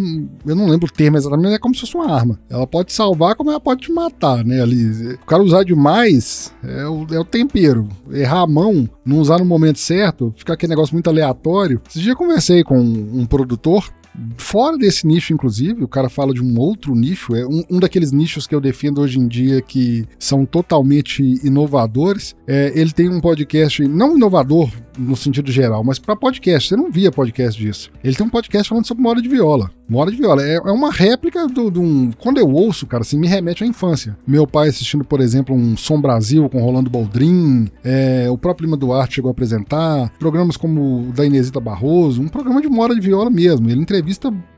Eu não lembro o termo exatamente, mas é como se fosse uma arma. Ela pode salvar, como ela pode te matar, né? Ali. O cara usar demais é o, é o tempero. Errar a mão, não usar no momento certo, ficar aquele negócio muito aleatório. Esse dia eu conversei com um produtor Fora desse nicho, inclusive, o cara fala de um outro nicho, é um, um daqueles nichos que eu defendo hoje em dia que são totalmente inovadores. É, ele tem um podcast, não inovador no sentido geral, mas para podcast, você não via podcast disso. Ele tem um podcast falando sobre moda de viola. Moda de viola é, é uma réplica do, um. Quando eu ouço, cara, assim, me remete à infância. Meu pai assistindo, por exemplo, um Som Brasil com Rolando Boldrin, é, o próprio Lima Duarte chegou a apresentar, programas como o da Inesita Barroso, um programa de moda de viola mesmo. Ele entrevista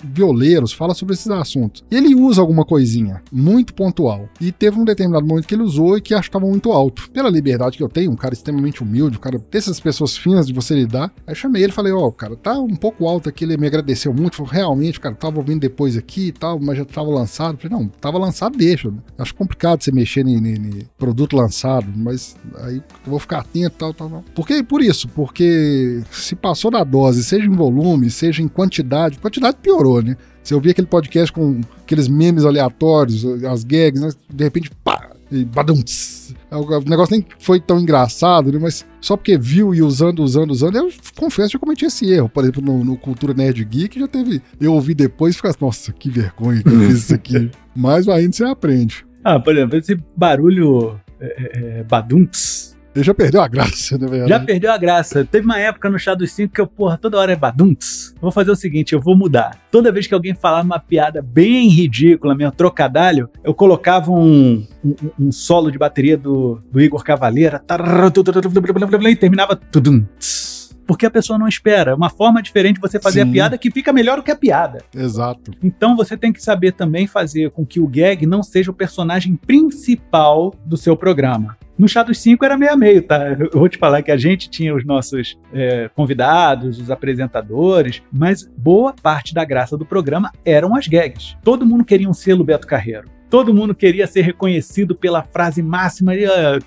violeiros, fala sobre esses assuntos. E ele usa alguma coisinha, muito pontual. E teve um determinado momento que ele usou e que acho que estava muito alto. Pela liberdade que eu tenho, um cara extremamente humilde, um cara dessas pessoas finas de você lidar. Aí chamei ele e falei, ó, oh, cara, tá um pouco alto aqui, ele me agradeceu muito, falou, realmente, cara, tava ouvindo depois aqui e tal, mas já tava lançado. Eu falei, não, tava lançado, deixa. Né? Acho complicado você mexer em, produto lançado, mas aí eu vou ficar atento e tal, tal, tal. Por que? Por isso, porque se passou da dose, seja em volume, seja em quantidade, quantidade piorou, né? Você ouvia aquele podcast com aqueles memes aleatórios, as gags, né? De repente, pá, e badumts. É, o negócio nem foi tão engraçado, né? Mas só porque viu e usando, usando, usando, eu confesso que eu cometi esse erro. Por exemplo, no, no Cultura Nerd Geek já teve. Eu ouvi depois e fiquei, nossa, que vergonha que eu fiz isso aqui. Mas ainda você aprende. Ah, por exemplo, esse barulho é, é, é badumts ele já perdeu a graça, na verdade. Já perdeu a graça. Teve uma época no Chá dos 5 que eu, porra, toda hora é badunts. Vou fazer o seguinte, eu vou mudar. Toda vez que alguém falava uma piada bem ridícula, meu trocadalho, eu colocava um, um, um solo de bateria do, do Igor Cavaleira e terminava tudum. porque a pessoa não espera. Uma forma diferente de você fazer Sim. a piada que fica melhor do que a piada. Exato. Então você tem que saber também fazer com que o gag não seja o personagem principal do seu programa. No Chá dos Cinco era meio a meio, tá? Eu vou te falar que a gente tinha os nossos é, convidados, os apresentadores, mas boa parte da graça do programa eram as gags. Todo mundo queria um selo Beto Carreiro. Todo mundo queria ser reconhecido pela frase máxima. ah,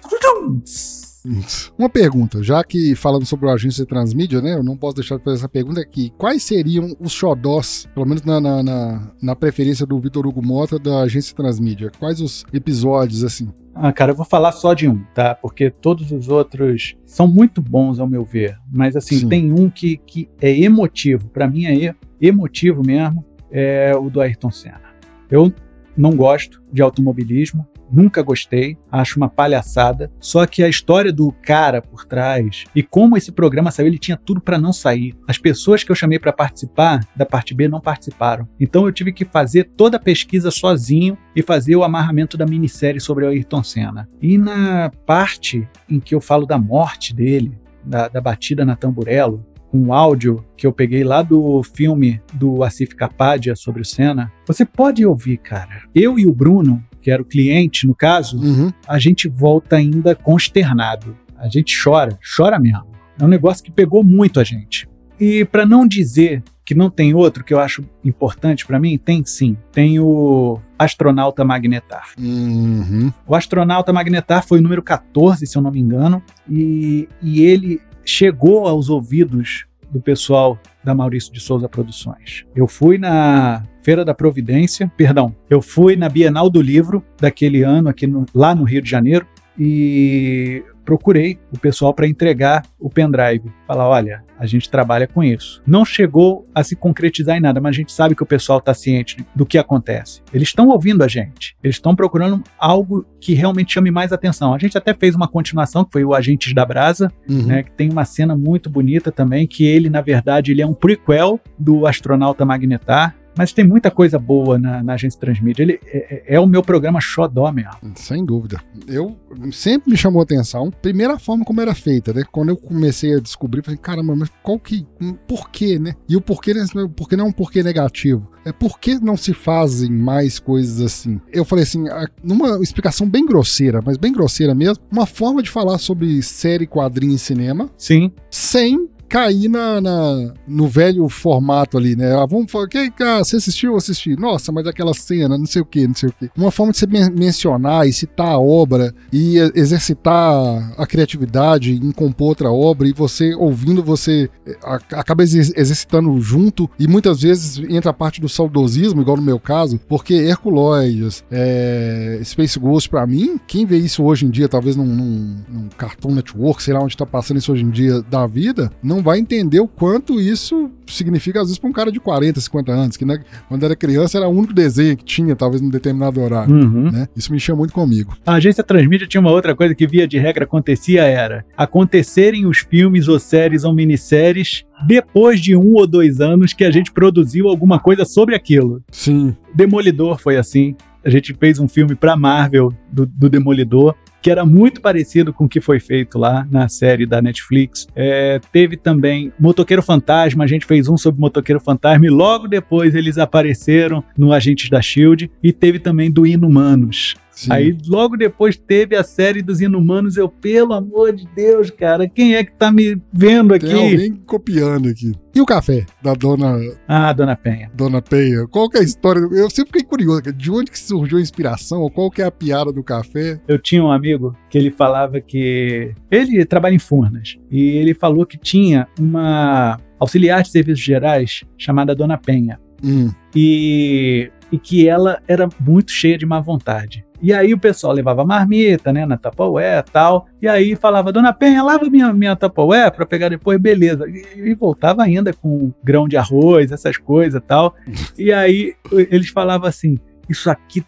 Uma pergunta, já que falando sobre o agência transmídia, né? Eu não posso deixar de fazer essa pergunta aqui. Quais seriam os xodós, pelo menos na, na, na, na preferência do Vitor Hugo Mota, da agência transmídia? Quais os episódios, assim? Ah, cara, eu vou falar só de um, tá? Porque todos os outros são muito bons, ao meu ver. Mas, assim, Sim. tem um que, que é emotivo. Pra mim é e- emotivo mesmo. É o do Ayrton Senna. Eu não gosto de automobilismo. Nunca gostei, acho uma palhaçada. Só que a história do cara por trás e como esse programa saiu, ele tinha tudo pra não sair. As pessoas que eu chamei pra participar da parte B não participaram. Então eu tive que fazer toda a pesquisa sozinho e fazer o amarramento da minissérie sobre o Ayrton Senna. E na parte em que eu falo da morte dele, da, da batida na tamburelo, com o áudio que eu peguei lá do filme do Asif Kapadia sobre o Senna, você pode ouvir, cara. Eu e o Bruno, que era o cliente no caso, Uhum. a gente volta ainda consternado. A gente chora, chora mesmo. É um negócio que pegou muito a gente. E para não dizer que não tem outro que eu acho importante para mim, tem sim. Tem o Astronauta Magnetar. Uhum. O Astronauta Magnetar foi o número 14, se eu não me engano, e, e ele chegou aos ouvidos do pessoal da Maurício de Souza Produções. Eu fui na Feira da Providência, perdão, eu fui na Bienal do Livro daquele ano aqui no- lá no Rio de Janeiro e procurei o pessoal para entregar o pendrive. Falar, olha, a gente trabalha com isso. Não chegou a se concretizar em nada, mas a gente sabe que o pessoal está ciente do que acontece. Eles estão ouvindo a gente. Eles estão procurando algo que realmente chame mais atenção. A gente até fez uma continuação, que foi o Agentes da Brasa, Uhum. né, que tem uma cena muito bonita também, que ele, na verdade, ele é um prequel do Astronauta Magnetar. Mas tem muita coisa boa na, na agência Transmídia. Ele é, é- é o meu programa xodó mesmo. Sem dúvida. Eu sempre me chamou a atenção. Primeiro a forma como era feita, né? Quando eu comecei a descobrir, falei, caramba, mas qual que. um porquê, né? E o porquê, né, o porquê não é um porquê negativo. É por que não se fazem mais coisas assim? Eu falei assim, numa explicação bem grosseira, mas bem grosseira mesmo, uma forma de falar sobre série, quadrinho e cinema Sim, sem cair na, na- no velho formato ali, né? Ah, vamos falar, que, ah, você assistiu ou assisti? Nossa, mas aquela cena, não sei o que, não sei o que. Uma forma de você men- mencionar e citar a obra e eh, exercitar a criatividade em compor outra obra e você ouvindo, você eh, acaba exer- exercitando junto e muitas vezes entra a parte do saudosismo, igual no meu caso, porque Herculoides, é, Space Ghost, pra mim, quem vê isso hoje em dia, talvez num, num- num Cartoon Network, sei lá onde tá passando isso hoje em dia da vida, não vai entender o quanto isso significa, às vezes, pra um cara de 40, 50 anos, que né, quando era criança era o único desenho que tinha, talvez, num determinado horário. Uhum. Né? Isso mexia muito comigo. A agência Transmídia tinha uma outra coisa que via de regra acontecia era acontecerem os filmes ou séries ou minisséries depois de um ou dois anos que a gente produziu alguma coisa sobre aquilo. Sim. Demolidor foi assim. A gente fez um filme pra Marvel do, do Demolidor, que era muito parecido com o que foi feito lá na série da Netflix. É, teve também Motoqueiro Fantasma, a gente fez um sobre Motoqueiro Fantasma e logo depois eles apareceram no Agentes da Shield. E teve também do Inumanos. Sim. Aí logo depois teve a série dos Inumanos. Eu, pelo amor de Deus, cara, quem é que tá me vendo aqui? Tem alguém copiando aqui. E o café da dona, Ah, Dona Penha. dona Penha? Qual que é a história? Eu sempre fiquei curioso, de onde que surgiu a inspiração? Ou qual que é a piada do café? Eu tinha um amigo que ele falava que. Ele trabalha em Furnas. E ele falou que tinha uma auxiliar de serviços gerais chamada Dona Penha. Hum, E, e que ela era muito cheia de má vontade. E aí o pessoal levava marmita, né, na Tupperware e tal. E aí falava, Dona Penha, lava minha, minha Tupperware pra pegar depois, beleza. E, e voltava ainda com grão de arroz, essas coisas e tal. E aí eles falavam assim, isso aqui,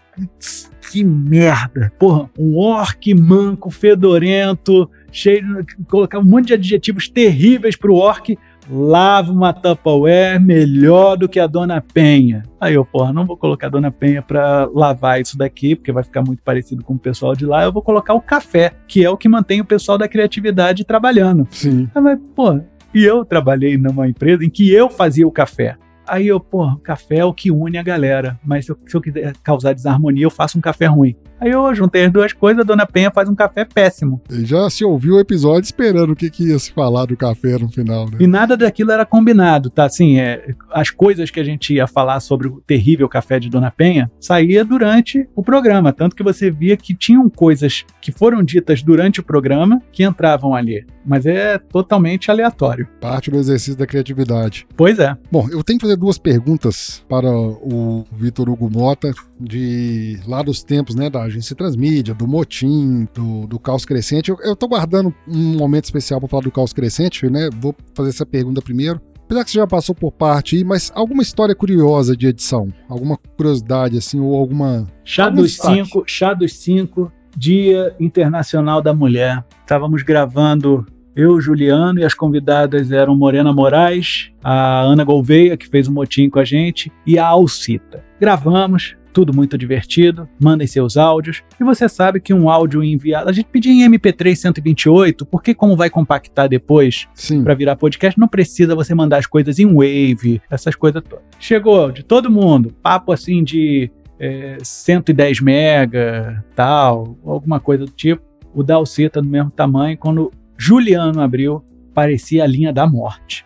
que merda. Porra, um orc manco, fedorento, cheio de... Colocar um monte de adjetivos terríveis pro orc lava uma Tupperware melhor do que a Dona Penha. Aí eu, porra, não vou colocar a Dona Penha pra lavar isso daqui, porque vai ficar muito parecido com o pessoal de lá. Eu vou colocar o café, que é o que mantém o pessoal da criatividade trabalhando. sim. Ah, mas, pô, E eu trabalhei numa empresa em que eu fazia o café. Aí eu, pô, café é o que une a galera. Mas se eu, se eu quiser causar desarmonia, eu faço um café ruim. Aí eu juntei as duas coisas, a Dona Penha faz um café péssimo. Já se ouviu o episódio esperando o que, que ia se falar do café no final, né? E nada daquilo era combinado, tá? Assim, é, as coisas que a gente ia falar sobre o terrível café de Dona Penha saía durante o programa. Tanto que você via que tinham coisas que foram ditas durante o programa que entravam ali. Mas é totalmente aleatório. Parte do exercício da criatividade. Pois é. Bom, eu tenho que fazer duas perguntas para o Vitor Hugo Mota, de lá dos tempos, né, da agência Transmídia, do Motim, do, do Caos Crescente. Eu, eu tô guardando um momento especial para falar do Caos Crescente, né? Vou fazer essa pergunta primeiro. Apesar que você já passou por parte aí, mas alguma história curiosa de edição? Alguma curiosidade, assim, ou alguma. Chá algum dos destaque? cinco, chá dos cinco, Dia Internacional da Mulher. Estávamos gravando eu, Juliano, e as convidadas eram Morena Moraes, a Ana Gouveia, que fez um motim com a gente, e a Alcita. Gravamos, tudo muito divertido, mandem seus áudios, e você sabe que um áudio enviado, a gente pedia em MP3 128, porque como vai compactar depois para virar podcast, não precisa você mandar as coisas em Wave, essas coisas todas. Chegou de todo mundo, papo assim de é, 110 mega, tal, alguma coisa do tipo. O Dalcita no mesmo tamanho, quando Juliano abriu, parecia a linha da morte.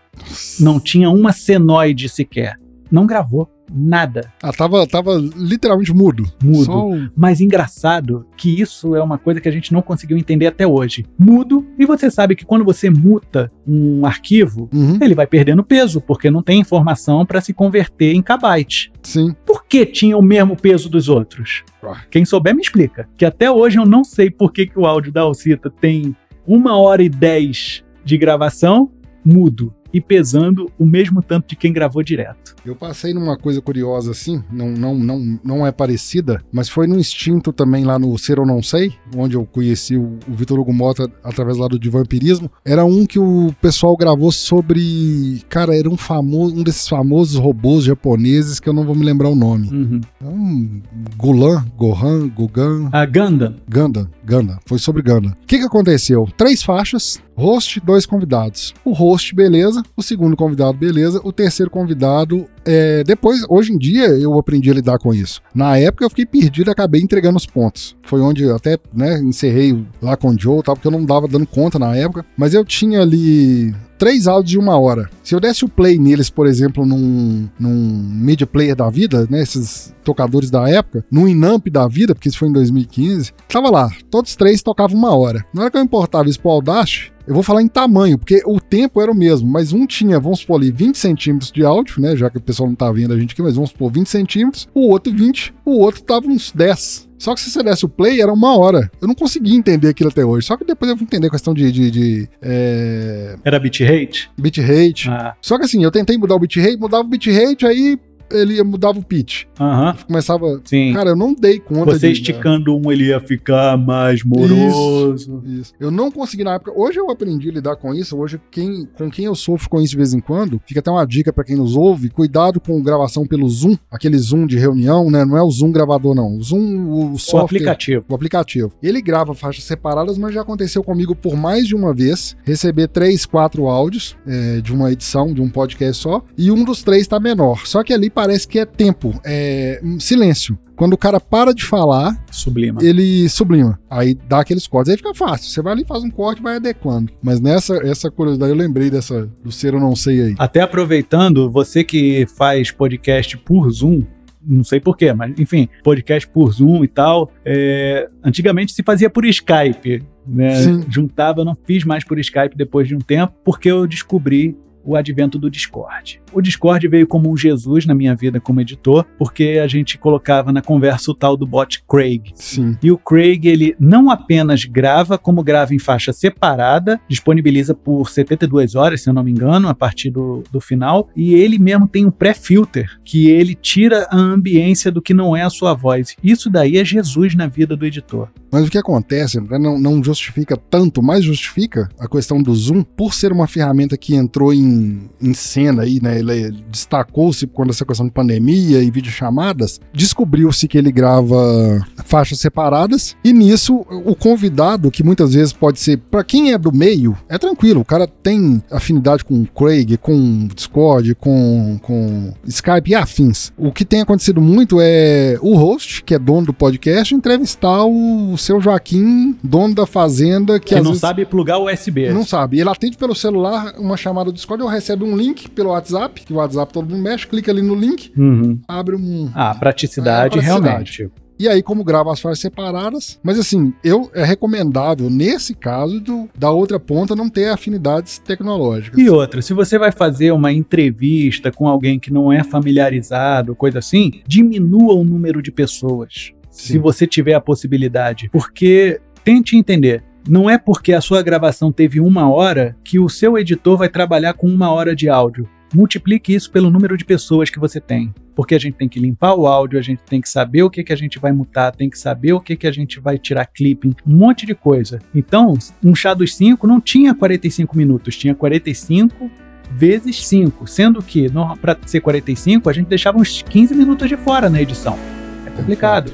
Não tinha uma senoide sequer. Não gravou nada. Ah, tava, tava literalmente mudo. Mudo. Um- Mas engraçado que isso é uma coisa que a gente não conseguiu entender até hoje. Mudo, e você sabe que quando você muta um arquivo, Uhum, ele vai perdendo peso, porque não tem informação para se converter em kbyte. sim. Por que tinha o mesmo peso dos outros? Ah. Quem souber me explica. Que até hoje eu não sei por que, que o áudio da Alcita tem uma hora e dez de gravação, mudo, e pesando o mesmo tanto de quem gravou direto. Eu passei numa coisa curiosa assim, não, não, não, não é parecida, mas foi no Instinto também lá no Ser ou Não Sei, onde eu conheci o, o Vitor Hugo Mota através lá do de vampirismo. Era um que o pessoal gravou sobre. Cara, era um famoso, um desses famosos robôs japoneses que eu não vou me lembrar o nome. Uhum. É um Gulan, Gohan, Gugan, A Gundam. Ganda, Ganda, foi sobre Ganda. O que, que aconteceu? Três faixas, host, dois convidados. O host, beleza. O segundo convidado, beleza. O terceiro convidado, é, depois, hoje em dia, eu aprendi a lidar com isso. Na época, eu fiquei perdido e acabei entregando os pontos. Foi onde eu até né, encerrei lá com o Joe, tal, porque eu não dava dando conta na época. Mas eu tinha ali três áudios de uma hora. Se eu desse o play neles, por exemplo, num, num media player da vida, né, esses tocadores da época, num Inamp da vida, porque isso foi em 2015, tava lá, todos três tocavam uma hora. Na hora que eu importava isso pro Audacity, eu vou falar em tamanho, porque o tempo era o mesmo, mas um tinha, vamos supor ali, 20 centímetros de áudio, né, já que o pessoal não tá vendo a gente aqui, mas vamos supor 20 centímetros, o outro 20, o outro tava uns 10. Só que se você desse o play, era uma hora. Eu não conseguia entender aquilo até hoje. Só que depois eu fui entender a questão de, de, de é, Era bitrate? bitrate. Ah, Só que assim, eu tentei mudar o bitrate, mudava o bitrate, aí ele mudava o pitch. Aham, Começava. sim. Cara, eu não dei conta Você de. esticando um, ele ia ficar mais moroso. Isso. Eu não consegui na época. Hoje eu aprendi a lidar com isso. Hoje, quem, com quem eu sofro com isso de vez em quando, fica até uma dica pra quem nos ouve: cuidado com gravação pelo Zoom, aquele Zoom de reunião, né? Não é o Zoom gravador, não. O Zoom, o O software. aplicativo. O aplicativo. Ele grava faixas separadas, mas já aconteceu comigo por mais de uma vez receber três, quatro áudios é, de uma edição, de um podcast só, e um dos três tá menor. Só que ali parece que é tempo, é hum, silêncio. Quando o cara para de falar, Sublima. ele sublima. Aí dá aqueles cortes. Aí fica fácil. Você vai ali, faz um corte vai adequando. Mas nessa essa curiosidade, eu lembrei dessa do ser ou não sei aí. Até aproveitando, você que faz podcast por Zoom, não sei porquê, mas enfim, podcast por Zoom e tal, é, antigamente se fazia por Skype. Né? Juntava, eu não fiz mais por Skype depois de um tempo, porque eu descobri o advento do Discord. O Discord veio como um Jesus na minha vida como editor, porque a gente colocava na conversa o tal do bot Craig. Sim. E o Craig, ele não apenas grava, como grava em faixa separada, disponibiliza por 72 horas, se eu não me engano, a partir do, do final, e ele mesmo tem um pré-filter, que ele tira a ambiência do que não é a sua voz. Isso daí é Jesus na vida do editor. Mas o que acontece, não, não justifica tanto, mas justifica a questão do Zoom, por ser uma ferramenta que entrou em, em cena aí, né? Ele destacou-se quando essa questão de pandemia e videochamadas, descobriu-se que ele grava faixas separadas e nisso o convidado, que muitas vezes pode ser, para quem é do meio, é tranquilo, o cara tem afinidade com o Craig, com Discord, com, com Skype e afins. O que tem acontecido muito é o host, que é dono do podcast, entrevistar o seu Joaquim, dono da fazenda, que, que não vezes, sabe plugar o USB. Não sabe. Ele atende pelo celular uma chamada do Discord, ou recebe um link pelo WhatsApp, que o WhatsApp todo mundo mexe, clica ali no link, uhum. abre um. Ah, praticidade, é, praticidade. realmente. E aí, como grava as faixas separadas. Mas assim, eu é recomendável, nesse caso, do, da outra ponta não ter afinidades tecnológicas. E outra, se você vai fazer uma entrevista com alguém que não é familiarizado, coisa assim, diminua o número de pessoas. Sim. Se você tiver a possibilidade. Porque tente entender. Não é porque a sua gravação teve uma hora que o seu editor vai trabalhar com uma hora de áudio multiplique isso pelo número de pessoas que você tem. Porque a gente tem que limpar o áudio, a gente tem que saber o que, que a gente vai mutar, tem que saber o que, que a gente vai tirar clipping, um monte de coisa. Então, um chá dos 5 não tinha 45 minutos, tinha 45 vezes 5, sendo que para ser 45 a gente deixava uns 15 minutos de fora na edição. É complicado.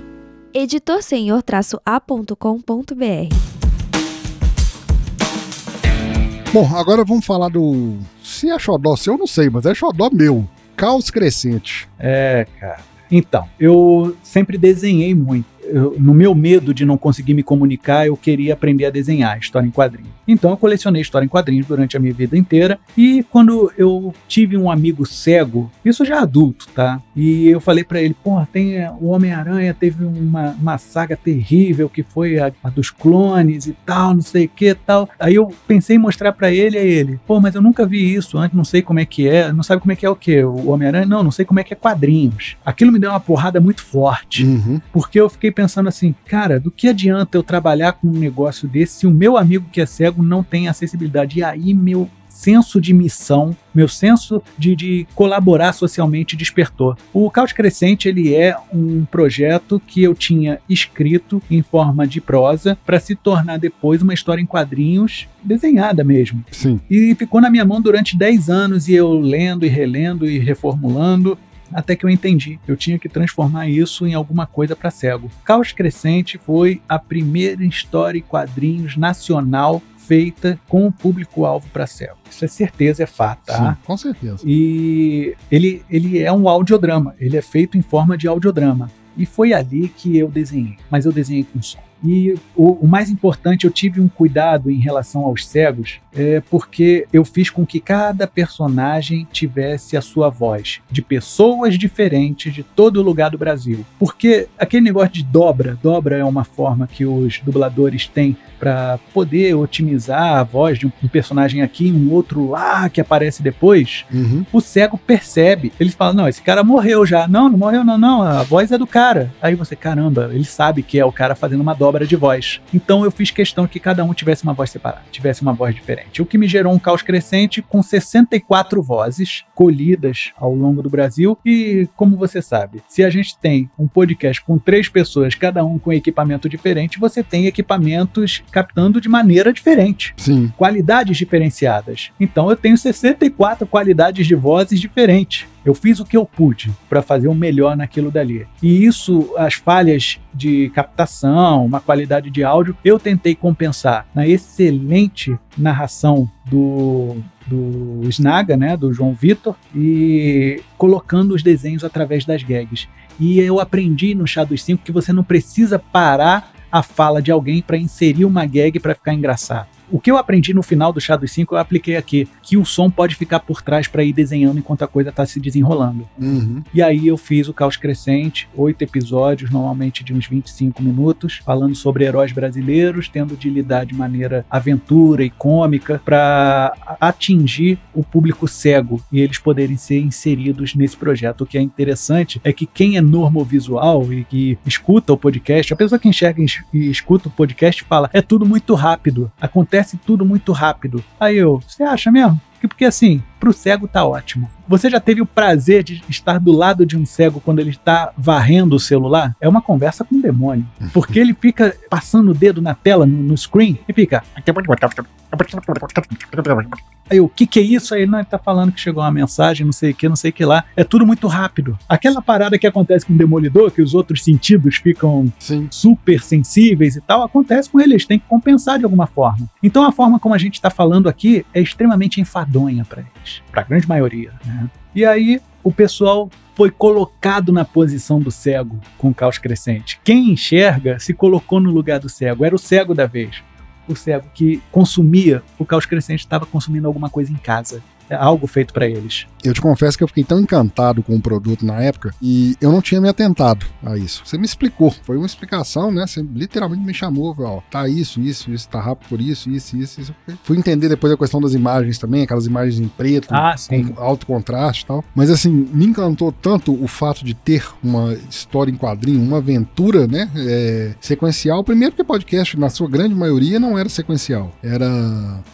Editorsenhor-a.com.br Bom, agora vamos falar do se é xodó seu, eu não sei, mas é xodó meu. Caos Crescente. É, cara. Então, eu sempre desenhei muito eu, no meu medo de não conseguir me comunicar, eu queria aprender a desenhar história em quadrinhos. Então eu colecionei história em quadrinhos durante a minha vida inteira. E quando eu tive um amigo cego, isso já adulto, tá? E eu falei para ele, pô, tem é, o Homem-Aranha teve uma, uma saga terrível que foi a, a dos clones e tal, não sei o que tal. Aí eu pensei em mostrar para ele a ele, pô, mas eu nunca vi isso antes, não sei como é que é, não sabe como é que é o que? O Homem-Aranha? Não, não sei como é que é quadrinhos. Aquilo me deu uma porrada muito forte, uhum. porque eu fiquei pensando assim, cara, do que adianta eu trabalhar com um negócio desse se o meu amigo que é cego não tem acessibilidade? E aí meu senso de missão, meu senso de, de, colaborar socialmente despertou. O Caos Crescente ele é um projeto que eu tinha escrito em forma de prosa para se tornar depois uma história em quadrinhos desenhada mesmo. Sim. E ficou na minha mão durante 10 anos e eu lendo e relendo e reformulando até que eu entendi. Eu tinha que transformar isso em alguma coisa para cego. Caos Crescente foi a primeira história e quadrinhos nacional feita com o público-alvo para cego. Isso é certeza, é fato, tá? Sim, com certeza. E ele, ele é um audiodrama, ele é feito em forma de audiodrama. E foi ali que eu desenhei, mas eu desenhei com som. E o, o, mais importante, eu tive um cuidado em relação aos cegos, é porque eu fiz com que cada personagem tivesse a sua voz, de pessoas diferentes de todo lugar do Brasil. Porque aquele negócio de dobra, dobra é uma forma que os dubladores têm para poder otimizar a voz de um personagem aqui e um outro lá que aparece depois, uhum. o cego percebe. Ele fala: Não, esse cara morreu já. Não, não morreu, não, não. A voz é do cara. Aí você, caramba, ele sabe que é o cara fazendo uma dobra de voz. Então eu fiz questão que cada um tivesse uma voz separada, tivesse uma voz diferente. O que me gerou um caos crescente com 64 vozes colhidas ao longo do Brasil. E como você sabe, se a gente tem um podcast com três pessoas, cada um com equipamento diferente, você tem equipamentos captando de maneira diferente. Sim. Qualidades diferenciadas. Então eu tenho 64 qualidades de vozes diferentes. Eu fiz o que eu pude para fazer o melhor naquilo dali. E isso, as falhas de captação, uma qualidade de áudio, eu tentei compensar na excelente narração do do Snaga, né, do João Vitor, e colocando os desenhos através das gags. E eu aprendi no Chá dos 5 que você não precisa parar a fala de alguém para inserir uma gag para ficar engraçado. O que eu aprendi no final do Shadow 5 eu apliquei aqui, que o som pode ficar por trás para ir desenhando enquanto a coisa tá se desenrolando. Uhum. E aí eu fiz o Caos Crescente, oito episódios, normalmente de uns 25 minutos, falando sobre heróis brasileiros, tendo de lidar de maneira aventura e cômica para atingir o público cego e eles poderem ser inseridos nesse projeto. O que é interessante é que quem é normovisual e que escuta o podcast, a pessoa que enxerga e escuta o podcast fala, é tudo muito rápido, acontece acontece tudo muito rápido. Aí eu, você acha mesmo? Porque assim, pro cego tá ótimo. Você já teve o prazer de estar do lado de um cego quando ele está varrendo o celular? É uma conversa com o demônio. Porque ele fica passando o dedo na tela, no, no screen, e fica. Aí, o que que é isso? Aí, não, ele tá falando que chegou uma mensagem, não sei o que, não sei o que lá. É tudo muito rápido. Aquela parada que acontece com o Demolidor, que os outros sentidos ficam Sim. super sensíveis e tal, acontece com eles, tem que compensar de alguma forma. Então a forma como a gente está falando aqui é extremamente enfadonha para eles, para a grande maioria. Né? E aí o pessoal foi colocado na posição do cego com o caos crescente. Quem enxerga se colocou no lugar do cego, era o cego da vez. O cego que consumia o caos crescente estava consumindo alguma coisa em casa. É algo feito para eles. Eu te confesso que eu fiquei tão encantado com o produto na época e eu não tinha me atentado a isso. Você me explicou, foi uma explicação, né? Você literalmente me chamou, ó, tá isso, isso, isso, tá rápido por isso, isso, isso, isso. Fui entender depois a questão das imagens também, aquelas imagens em preto, Ah, com alto contraste e tal. Mas assim, me encantou tanto o fato de ter uma história em quadrinho, uma aventura, né? é, sequencial. Primeiro que podcast, na sua grande maioria, não era sequencial. Era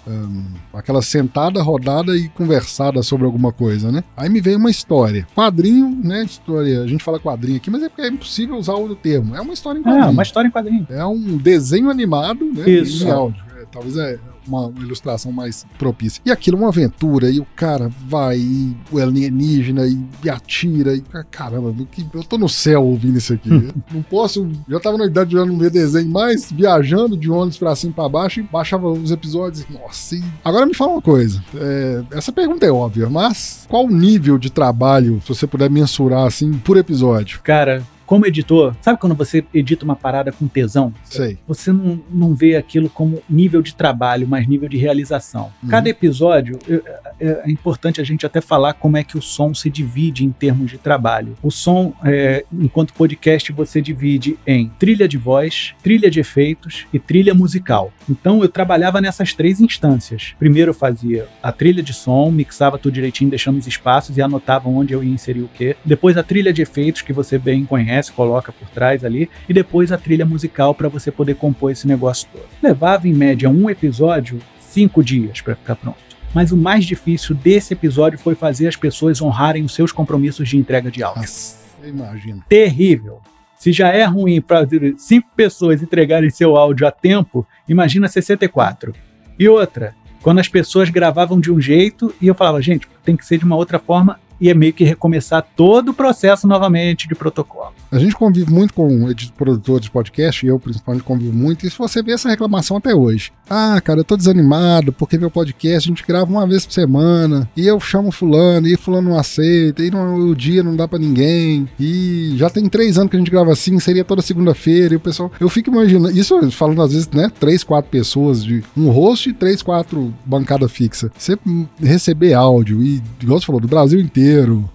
hum, aquela sentada, rodada e conversada sobre alguma coisa, né? Aí me veio uma história. Quadrinho, né? História. A gente fala quadrinho aqui, mas é porque é impossível usar o termo. É uma história em É, quadrinho. uma história em quadrinho. É um desenho animado, né? Isso. Em áudio. É, talvez é uma ilustração mais propícia. E aquilo é uma aventura, e o cara vai, e o alienígena, e, e atira, e caramba, eu tô no céu ouvindo isso aqui. Não posso. Já tava na idade de não ver desenho mais, viajando de ônibus pra cima e pra baixo, e baixava os episódios. Nossa, e... Agora me fala uma coisa. é, essa pergunta é óbvia, mas qual o nível de trabalho, se você puder mensurar assim, por episódio? Cara, como editor, sabe quando você edita uma parada com tesão? Sei. Você não, não vê aquilo como nível de trabalho, mas nível de realização. Uhum. Cada episódio, é, é- importante a gente até falar como é que o som se divide em termos de trabalho. O som, é, enquanto podcast, você divide em trilha de voz, trilha de efeitos e trilha musical. Então eu trabalhava nessas três instâncias. Primeiro eu fazia a trilha de som, mixava tudo direitinho, deixando os espaços e anotava onde eu ia inserir o quê. Depois a trilha de efeitos, que você bem conhece, coloca por trás ali. E depois a trilha musical para você poder compor esse negócio todo. Levava em média um episódio cinco dias para ficar pronto. Mas o mais difícil desse episódio foi fazer as pessoas honrarem os seus compromissos de entrega de áudio Nossa, imagino. terrível. Se já é ruim para cinco pessoas entregarem seu áudio a tempo, imagina 64. E outra, quando as pessoas gravavam de um jeito e eu falava, gente, tem que ser de uma outra forma, e é meio que recomeçar todo o processo novamente de protocolo. A gente convive muito com produtores de podcast, e eu principalmente convivo muito, e se você vê essa reclamação até hoje. Ah, cara, eu tô desanimado porque meu podcast a gente grava uma vez por semana, e eu chamo fulano, e fulano não aceita, e não- o dia não dá pra ninguém, e já tem três anos que a gente grava assim, seria toda segunda-feira, e o pessoal... Eu fico imaginando, isso falando às vezes, né, três, quatro pessoas, de um host e três, quatro bancada fixa. Você receber áudio, e igual você falou, do Brasil inteiro.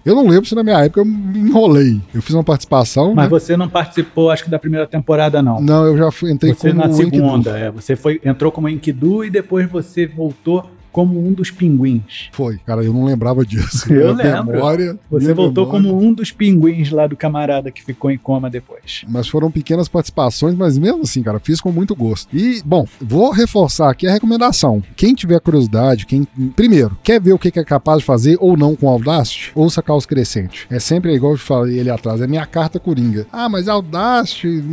Eu não lembro se na minha época eu me enrolei. Eu fiz uma participação, Mas né? você não participou, acho que da primeira temporada, não. Não, eu já fui, entrei Você como na Enkidu. segunda, é, você foi, entrou como Enkidu e depois você voltou como um dos pinguins. Foi, cara, eu não lembrava disso. Eu Minha lembro. Memória, Você voltou memória. como um dos pinguins lá do camarada que ficou em coma depois. Mas foram pequenas participações, mas mesmo assim, cara, fiz com muito gosto. E, bom, vou reforçar aqui a recomendação. Quem tiver curiosidade, quem. Primeiro, quer ver o que é capaz de fazer ou não com Audacity? Ouça Caos Crescente. É sempre igual eu falei ali atrás, é minha carta coringa. Ah, mas Audacity,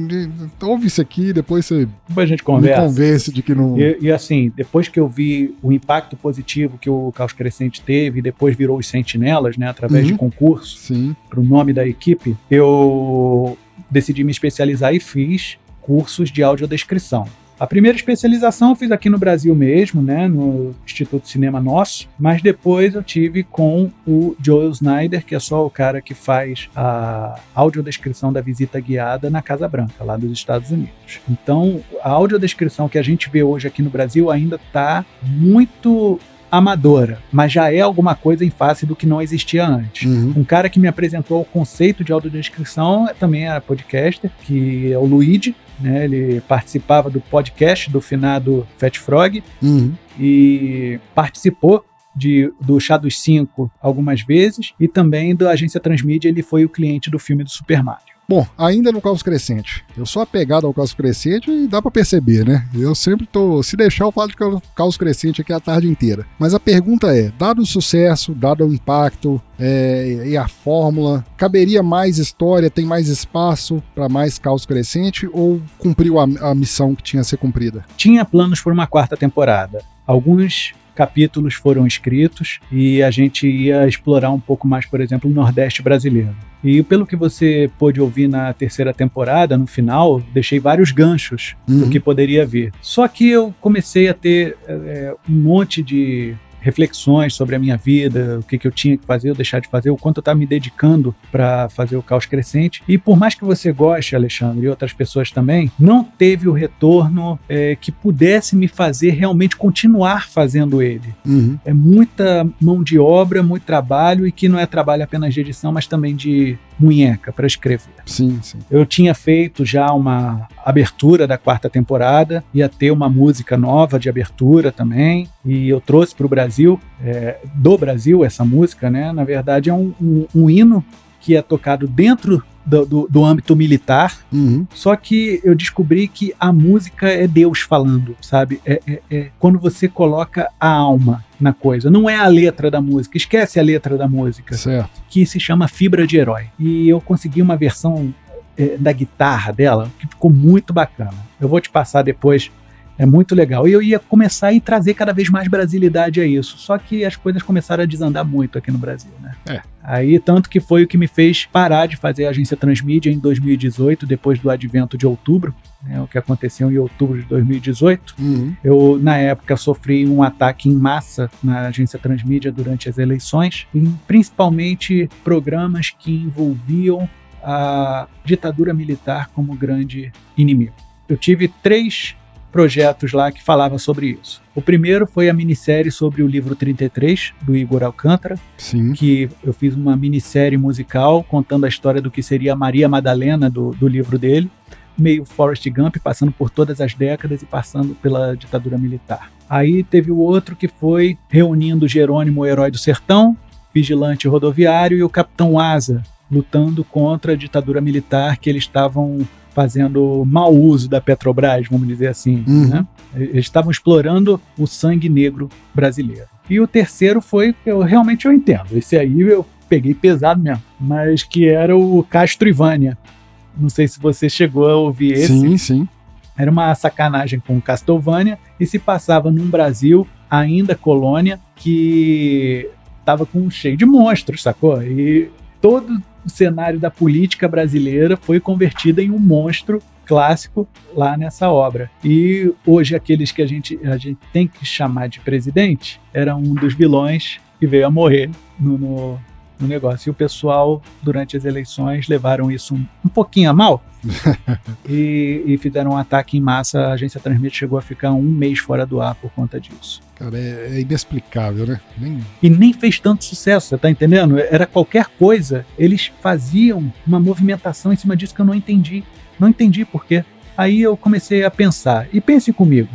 ouve isso aqui, depois você Depois a gente me conversa. convence de que não. E, e assim, depois que eu vi o impacto positivo que o Caos Crescente teve, e depois virou os Sentinelas, né, através Uhum. de concurso, para o nome da equipe, eu decidi me especializar e fiz cursos de audiodescrição. A primeira especialização eu fiz aqui no Brasil mesmo, né, no Instituto Cinema Nosso, mas depois eu tive com o Joel Snyder, que é só o cara que faz a audiodescrição da visita guiada na Casa Branca, lá dos Estados Unidos. Então, a audiodescrição que a gente vê hoje aqui no Brasil ainda está muito amadora, mas já é alguma coisa em face do que não existia antes. Uhum. Um cara que me apresentou o conceito de audiodescrição também era podcaster, que é o Luigi, né? Ele participava do podcast do finado Fat Frog Uhum. e participou de, do Chá dos Cinco algumas vezes e também da agência Transmídia ele foi o cliente do filme do Super Mario. Bom, ainda no Caos Crescente. Eu sou apegado ao Caos Crescente e dá para perceber, né? Eu sempre tô. Se deixar, eu falo de Caos Crescente aqui a tarde inteira. Mas a pergunta é: dado o sucesso, dado o impacto é, e a fórmula, caberia mais história, tem mais espaço para mais Caos Crescente ou cumpriu a, a missão que tinha a ser cumprida? Tinha planos por uma quarta temporada. Alguns capítulos foram escritos e a gente ia explorar um pouco mais, por exemplo, o Nordeste brasileiro. E pelo que você pôde ouvir na terceira temporada, no final, deixei vários ganchos uhum. do que poderia vir. Só que eu comecei a ter é, um monte de reflexões sobre a minha vida, o que, que eu tinha que fazer ou deixar de fazer, o quanto eu estava me dedicando para fazer o caos crescente. E por mais que você goste, Alexandre, e outras pessoas também, não teve o retorno é, que pudesse me fazer realmente continuar fazendo ele. Uhum. É muita mão de obra, muito trabalho, e que não é trabalho apenas de edição, mas também de munheca para escrever. Sim, sim. Eu tinha feito já uma abertura da quarta temporada, ia ter uma música nova de abertura também, e eu trouxe para o Brasil, é, do Brasil, essa música, né? Na verdade, é um, um, um hino que é tocado dentro do, do, do âmbito militar. Uhum. Só que eu descobri que a música é Deus falando, sabe? É, é, é, quando você coloca a alma na coisa. Não é a letra da música, esquece a letra da música. Certo. Que se chama Fibra de Herói. E eu consegui uma versão é, da guitarra dela que ficou muito bacana. Eu vou te passar depois é muito legal. E eu ia começar a trazer cada vez mais brasilidade a isso. Só que as coisas começaram a desandar muito aqui no Brasil, né? É. Aí, tanto que foi o que me fez parar de fazer a agência Transmídia em 2018, depois do advento de outubro, né, o que aconteceu em outubro de 2018. Uhum. Eu, na época, sofri um ataque em massa na agência Transmídia durante as eleições, e principalmente programas que envolviam a ditadura militar como grande inimigo. Eu tive três projetos lá que falavam sobre isso. O primeiro foi a minissérie sobre o livro 33, do Igor Alcântara, Sim. que eu fiz uma minissérie musical contando a história do que seria a Maria Madalena do, do livro dele, meio Forrest Gump, passando por todas as décadas e passando pela ditadura militar. Aí teve o outro que foi reunindo Jerônimo, o herói do sertão, vigilante rodoviário, e o Capitão Asa, lutando contra a ditadura militar que eles estavam fazendo mau uso da Petrobras, vamos dizer assim. Uhum. Né? Eles estavam explorando o sangue negro brasileiro. E o terceiro foi, eu realmente eu entendo, esse aí eu peguei pesado mesmo, mas que era o Castro Ivânia. Não sei se você chegou a ouvir esse. Sim, sim. Era uma sacanagem com Castlevania e se passava num Brasil, ainda colônia, que estava com cheio de monstros, sacou? E todo o cenário da política brasileira foi convertida em um monstro clássico lá nessa obra. E hoje aqueles que a gente, a gente tem que chamar de presidente era um dos vilões que veio a morrer no, no, no negócio. E o pessoal, durante as eleições, levaram isso um, um pouquinho a mal e, e, fizeram um ataque em massa. A agência Transmite chegou a ficar um mês fora do ar por conta disso. Cara, é, é inexplicável, né? Nem... E nem fez tanto sucesso, você tá entendendo? Era qualquer coisa. Eles faziam uma movimentação em cima disso que eu não entendi. Não entendi por quê. Aí eu comecei a pensar, e pense comigo,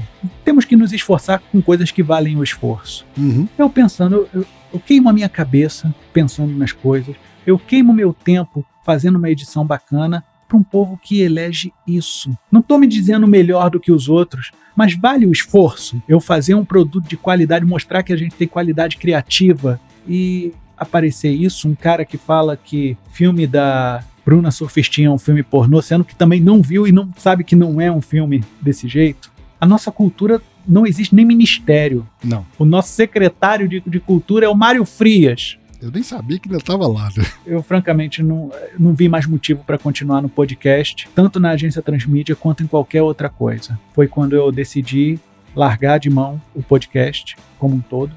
temos que nos esforçar com coisas que valem o esforço. Uhum. Eu pensando, eu, eu queimo a minha cabeça pensando nas coisas, eu queimo meu tempo fazendo uma edição bacana para um povo que elege isso. Não estou me dizendo melhor do que os outros, mas vale o esforço eu fazer um produto de qualidade, mostrar que a gente tem qualidade criativa e aparecer isso, um cara que fala que filme da Bruna Surfistinha é um filme pornô, sendo que também não viu e não sabe que não é um filme desse jeito. A nossa cultura não existe nem ministério. Não. O nosso secretário de, de cultura é o Mário Frias. Eu nem sabia que ele estava lá. Né? Eu, francamente, não, não vi mais motivo para continuar no podcast, tanto na agência Transmídia quanto em qualquer outra coisa. Foi quando eu decidi largar de mão o podcast como um todo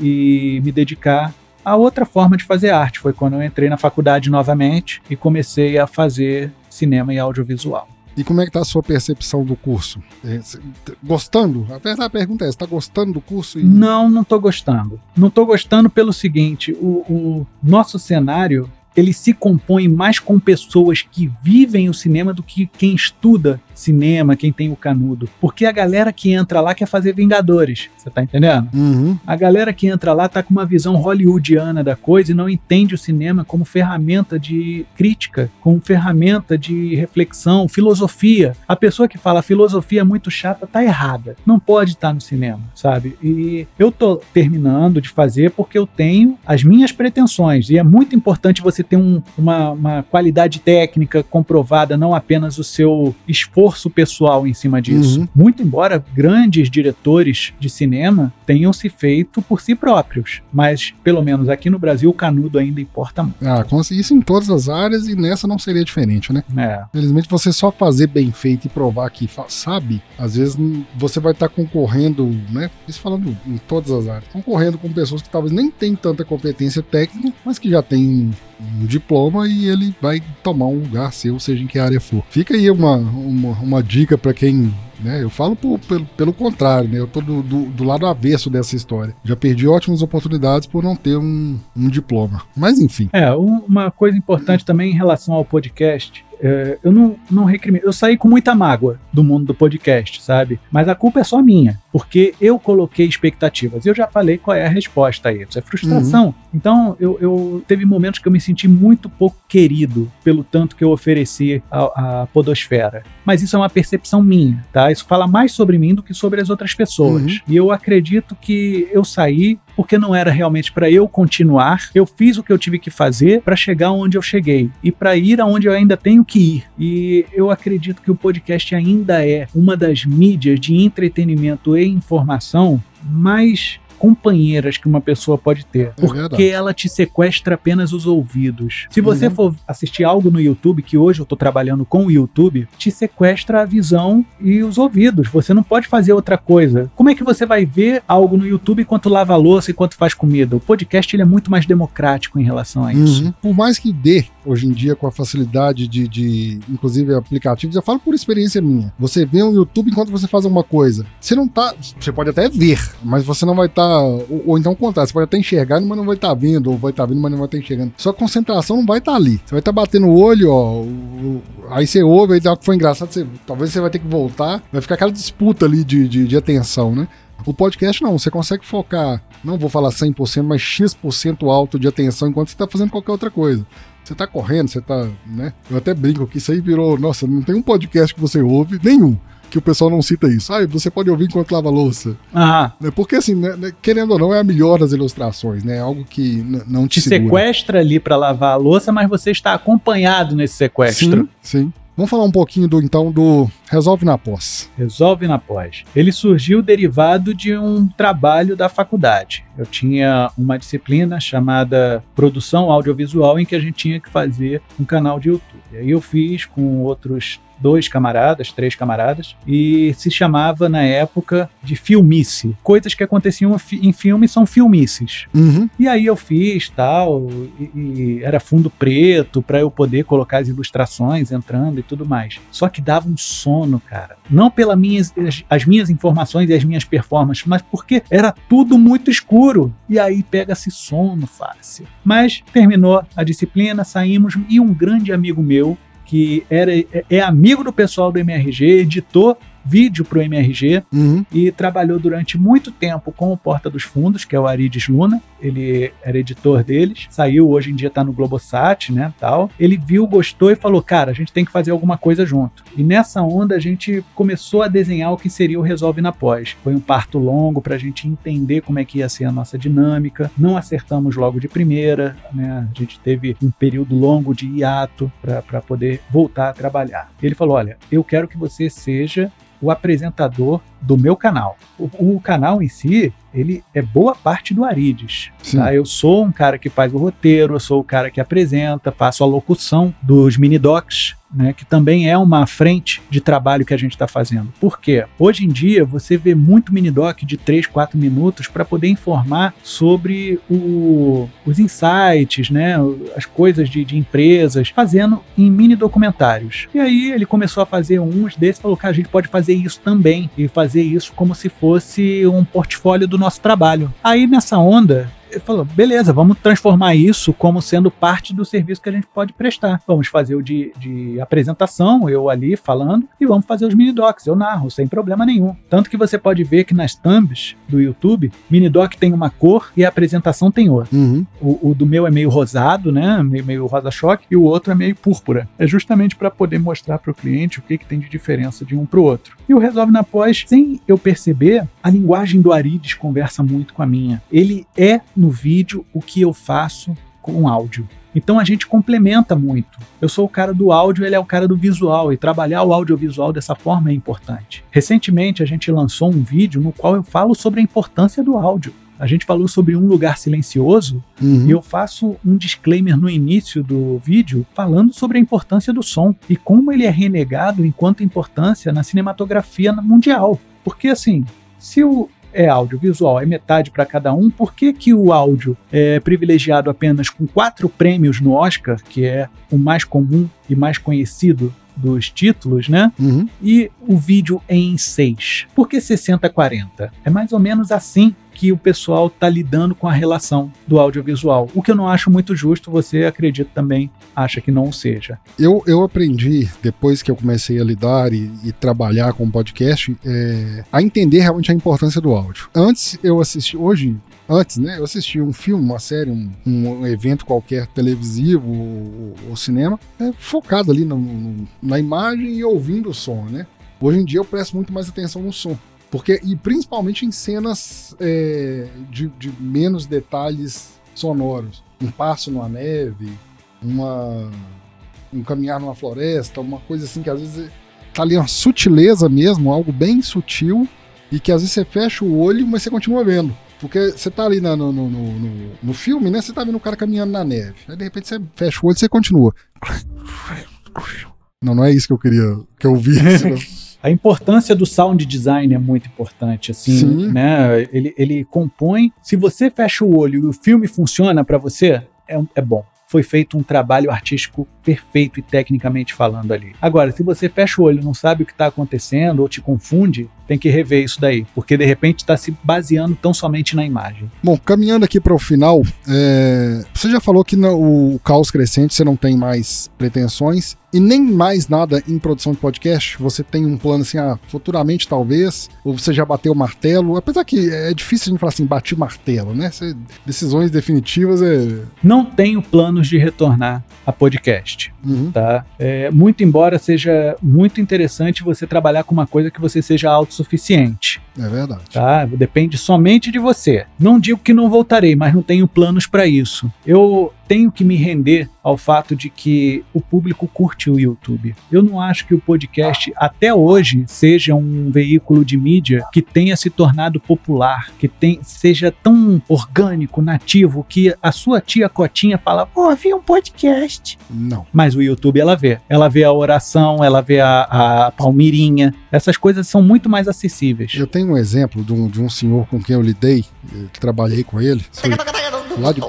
e me dedicar a outra forma de fazer arte. Foi quando eu entrei na faculdade novamente e comecei a fazer cinema e audiovisual. E como é que tá a sua percepção do curso? É, gostando? A verdade pergunta é, está gostando do curso? E... Não, não estou gostando. Não estou gostando pelo seguinte, o, o nosso cenário ele se compõe mais com pessoas que vivem o cinema do que quem estuda cinema, quem tem o canudo. Porque a galera que entra lá quer fazer Vingadores. Você tá entendendo? Uhum. A galera que entra lá tá com uma visão hollywoodiana da coisa e não entende o cinema como ferramenta de crítica, como ferramenta de reflexão, filosofia. A pessoa que fala filosofia é muito chata tá errada. Não pode estar no cinema, sabe? E eu tô terminando de fazer porque eu tenho as minhas pretensões. E é muito importante você ter um, uma, uma qualidade técnica comprovada, não apenas o seu esforço pessoal em cima disso. Uhum. Muito embora grandes diretores de cinema tenham se feito por si próprios. Mas, pelo menos aqui no Brasil, o canudo ainda importa muito. Ah, isso em todas as áreas e nessa não seria diferente, né? É. Felizmente, você só fazer bem feito e provar que sabe, às vezes você vai estar concorrendo, né? Isso falando em todas as áreas, concorrendo com pessoas que talvez nem tenham tanta competência técnica, mas que já têm um diploma e ele vai tomar um lugar seu, seja em que área for. Fica aí uma, uma, uma dica para quem. Né, eu falo por- pelo, pelo contrário, né, eu tô do, do, do lado avesso dessa história. Já perdi ótimas oportunidades por não ter um, um diploma. Mas enfim. É, um- uma coisa importante também em relação ao podcast. é, eu não, não recrimino. Eu saí com muita mágoa do mundo do podcast, sabe? Mas a culpa é só minha, porque eu coloquei expectativas. Eu já falei qual é a resposta a isso. É frustração. Então, eu, eu teve momentos que eu me senti muito pouco querido pelo tanto que eu ofereci à, à podosfera. Mas isso é uma percepção minha, tá? Isso fala mais sobre mim do que sobre as outras pessoas. Uhum. E eu acredito que eu saí porque não era realmente para eu continuar. Eu fiz o que eu tive que fazer para chegar onde eu cheguei e para ir aonde eu ainda tenho que ir. E eu acredito que o podcast ainda é uma das mídias de entretenimento e informação mais companheiras que uma pessoa pode ter, É porque verdade. ela te sequestra apenas os ouvidos. Se você Uhum. for assistir algo no YouTube, que hoje eu tô trabalhando com o YouTube, te sequestra a visão e os ouvidos. Você não pode fazer outra coisa. Como é que você vai ver algo no YouTube enquanto lava a louça, enquanto faz comida? O podcast ele é muito mais democrático em relação a isso. Uhum. Por mais que dê, hoje em dia, com a facilidade de, de, inclusive, aplicativos, eu falo por experiência minha. Você vê um YouTube enquanto você faz alguma coisa. Você não tá. Você pode até ver, mas você não vai estar. ou, ou então o contrário, você pode até enxergar, mas não vai estar vendo, ou vai estar vendo, mas não vai estar enxergando. Sua concentração não vai estar ali. Você vai estar batendo o olho, ó. aí você ouve, aí que foi engraçado, você- talvez você vai ter que voltar. Vai ficar aquela disputa ali de, de, de atenção, né? O podcast não, você consegue focar, não vou falar 100%, mas X% alto de atenção enquanto você está fazendo qualquer outra coisa. Você tá correndo, você tá, né? Eu até brinco que isso aí virou, nossa, não tem um podcast que você ouve, nenhum, que o pessoal não cita isso. Ah, você pode ouvir enquanto lava a louça. Ah? Porque assim, né, né, querendo ou não, é a melhor das ilustrações, né? É algo que não te, te segura. sequestra ali para lavar a louça, mas você está acompanhado nesse sequestro. Sim, sim. Vamos falar um pouquinho do então do Resolve na Pós. Resolve na pós. Ele surgiu derivado de um trabalho da faculdade. Eu tinha uma disciplina chamada Produção Audiovisual em que a gente tinha que fazer um canal de YouTube. E aí eu fiz com outros dois camaradas, três camaradas, e se chamava na época de filmice. Coisas que aconteciam em filme são filmices. Uhum. E aí eu fiz tal, e, e era fundo preto para eu poder colocar as ilustrações entrando e tudo mais. Só que dava um sono, cara. Não pelas minhas as, as minhas informações e as minhas performances, mas porque era tudo muito escuro. E aí pega-se sono fácil. Mas terminou a disciplina, saímos e um grande amigo meu que era, é, é amigo do pessoal do MRG, editou vídeo para o MRG Uhum. e trabalhou durante muito tempo com o Porta dos Fundos, que é o Arides Luna. Ele era editor deles, saiu hoje em dia tá no Globosat, né, tal. Ele viu, gostou e falou: "Cara, a gente tem que fazer alguma coisa junto". E nessa onda a gente começou a desenhar o que seria o Resolve na Pós. Foi um parto longo para a gente entender como é que ia ser a nossa dinâmica. Não acertamos logo de primeira, né? A gente teve um período longo de hiato para poder voltar a trabalhar. Ele falou: "Olha, eu quero que você seja o apresentador do meu canal. O, o canal em si, ele é boa parte do Arides. Tá? Eu sou um cara que faz o roteiro, eu sou o cara que apresenta, faço a locução dos mini docs, né, que também é uma frente de trabalho que a gente está fazendo. Por quê? Hoje em dia você vê muito mini doc de 3, 4 minutos para poder informar sobre o- os insights, né, as coisas de, de empresas, fazendo em mini documentários. E aí ele começou a fazer uns desses falou: cara, a gente pode fazer isso também e fazer isso como se fosse um portfólio do nosso trabalho. Aí nessa onda falou: beleza, vamos transformar isso como sendo parte do serviço que a gente pode prestar. Vamos fazer o de, de apresentação, eu ali falando, e vamos fazer os mini docs. Eu narro, sem problema nenhum. Tanto que você pode ver que nas thumbs do YouTube, mini doc tem uma cor e a apresentação tem outra. Uhum. O, o do meu é meio rosado, né? Meio, meio rosa-choque, e o outro é meio púrpura. É justamente para poder mostrar para o cliente o que, que tem de diferença de um para o outro. E o Resolve na Pós, sem eu perceber, a linguagem do Arides conversa muito com a minha. Ele é no vídeo o que eu faço com áudio. Então a gente complementa muito. Eu sou o cara do áudio, ele é o cara do visual, e trabalhar o audiovisual dessa forma é importante. Recentemente a gente lançou um vídeo no qual eu falo sobre a importância do áudio. A gente falou sobre um lugar silencioso Uhum. e eu faço um disclaimer no início do vídeo falando sobre a importância do som e como ele é renegado enquanto importância na cinematografia mundial. Porque assim, se o é audiovisual, é metade para cada um, por que, que o áudio é privilegiado apenas com quatro prêmios no Oscar, que é o mais comum e mais conhecido dos títulos, né? Uhum. E o vídeo é em 6. Por que 60-40? É mais ou menos assim que o pessoal está lidando com a relação do audiovisual. O que eu não acho muito justo, você acredita também, acha que não seja. Eu, eu aprendi, depois que eu comecei a lidar e, e trabalhar com podcast, é, a entender realmente a importância do áudio. Antes eu assisti, hoje, antes, né? Eu assisti um filme, uma série, um, um evento qualquer televisivo ou, ou cinema, é, focado ali no- no- na imagem e ouvindo o som, né? Hoje em dia eu presto muito mais atenção no som. Porque, e principalmente em cenas é, de, de menos detalhes sonoros. Um passo numa neve, uma, um caminhar numa floresta, uma coisa assim que às vezes tá ali uma sutileza mesmo, algo bem sutil, e que às vezes você fecha o olho, mas você continua vendo. Porque você tá ali na- no, no, no, no- no filme, né? Você tá vendo o cara caminhando na neve. Aí de repente você fecha o olho e você continua. Não, não é isso que eu queria que eu visse. né? A importância do sound design é muito importante, assim, Sim. né? Ele, ele compõe. Se você fecha o olho e o filme funciona para você, é, é bom. Foi feito um trabalho artístico perfeito e tecnicamente falando ali. Agora, se você fecha o olho e não sabe o que está acontecendo ou te confunde, tem que rever isso daí, porque de repente está se baseando tão somente na imagem. Bom, caminhando aqui para o final, é, você já falou que no, o caos crescente você não tem mais pretensões e nem mais nada em produção de podcast. Você tem um plano assim, ah, futuramente talvez, ou você já bateu o martelo. Apesar que é difícil a gente falar assim, bati o martelo, né? Você- decisões definitivas é. Não tenho planos de retornar a podcast. Uhum. tá? É, muito embora seja muito interessante você trabalhar com uma coisa que você seja autossuficiente, É verdade. tá? Depende somente de você. Não digo que não voltarei, mas não tenho planos para isso. Eu tenho que me render ao fato de que o público curte o YouTube. Eu não acho que o podcast até hoje seja um veículo de mídia que tenha se tornado popular, que tem, seja tão orgânico, nativo, que a sua tia Cotinha fala: "Pô, vi um podcast". Não. Mas o YouTube ela vê. Ela vê a oração, ela vê a, a palmirinha. Essas coisas são muito mais acessíveis. Eu tenho um exemplo de um, de um senhor com quem eu lidei, eu trabalhei com ele. Foi lá de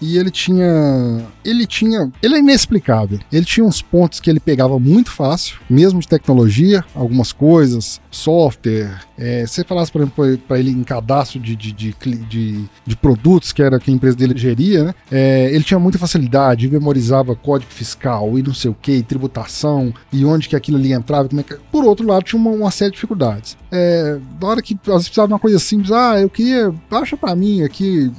E ele tinha. Ele tinha. Ele é inexplicável. Ele tinha uns pontos que ele pegava muito fácil, mesmo de tecnologia, algumas coisas, software. É, se você falasse, por exemplo, para ele em cadastro de, de, de, de- de produtos, que era que a empresa dele geria, né? É, ele tinha muita facilidade, memorizava código fiscal e não sei o que, tributação, e onde que aquilo ali entrava. Como é que... Por outro lado, tinha uma, uma série de dificuldades. É, na hora que às vezes precisava de uma coisa simples, ah, eu queria. Baixa pra mim aqui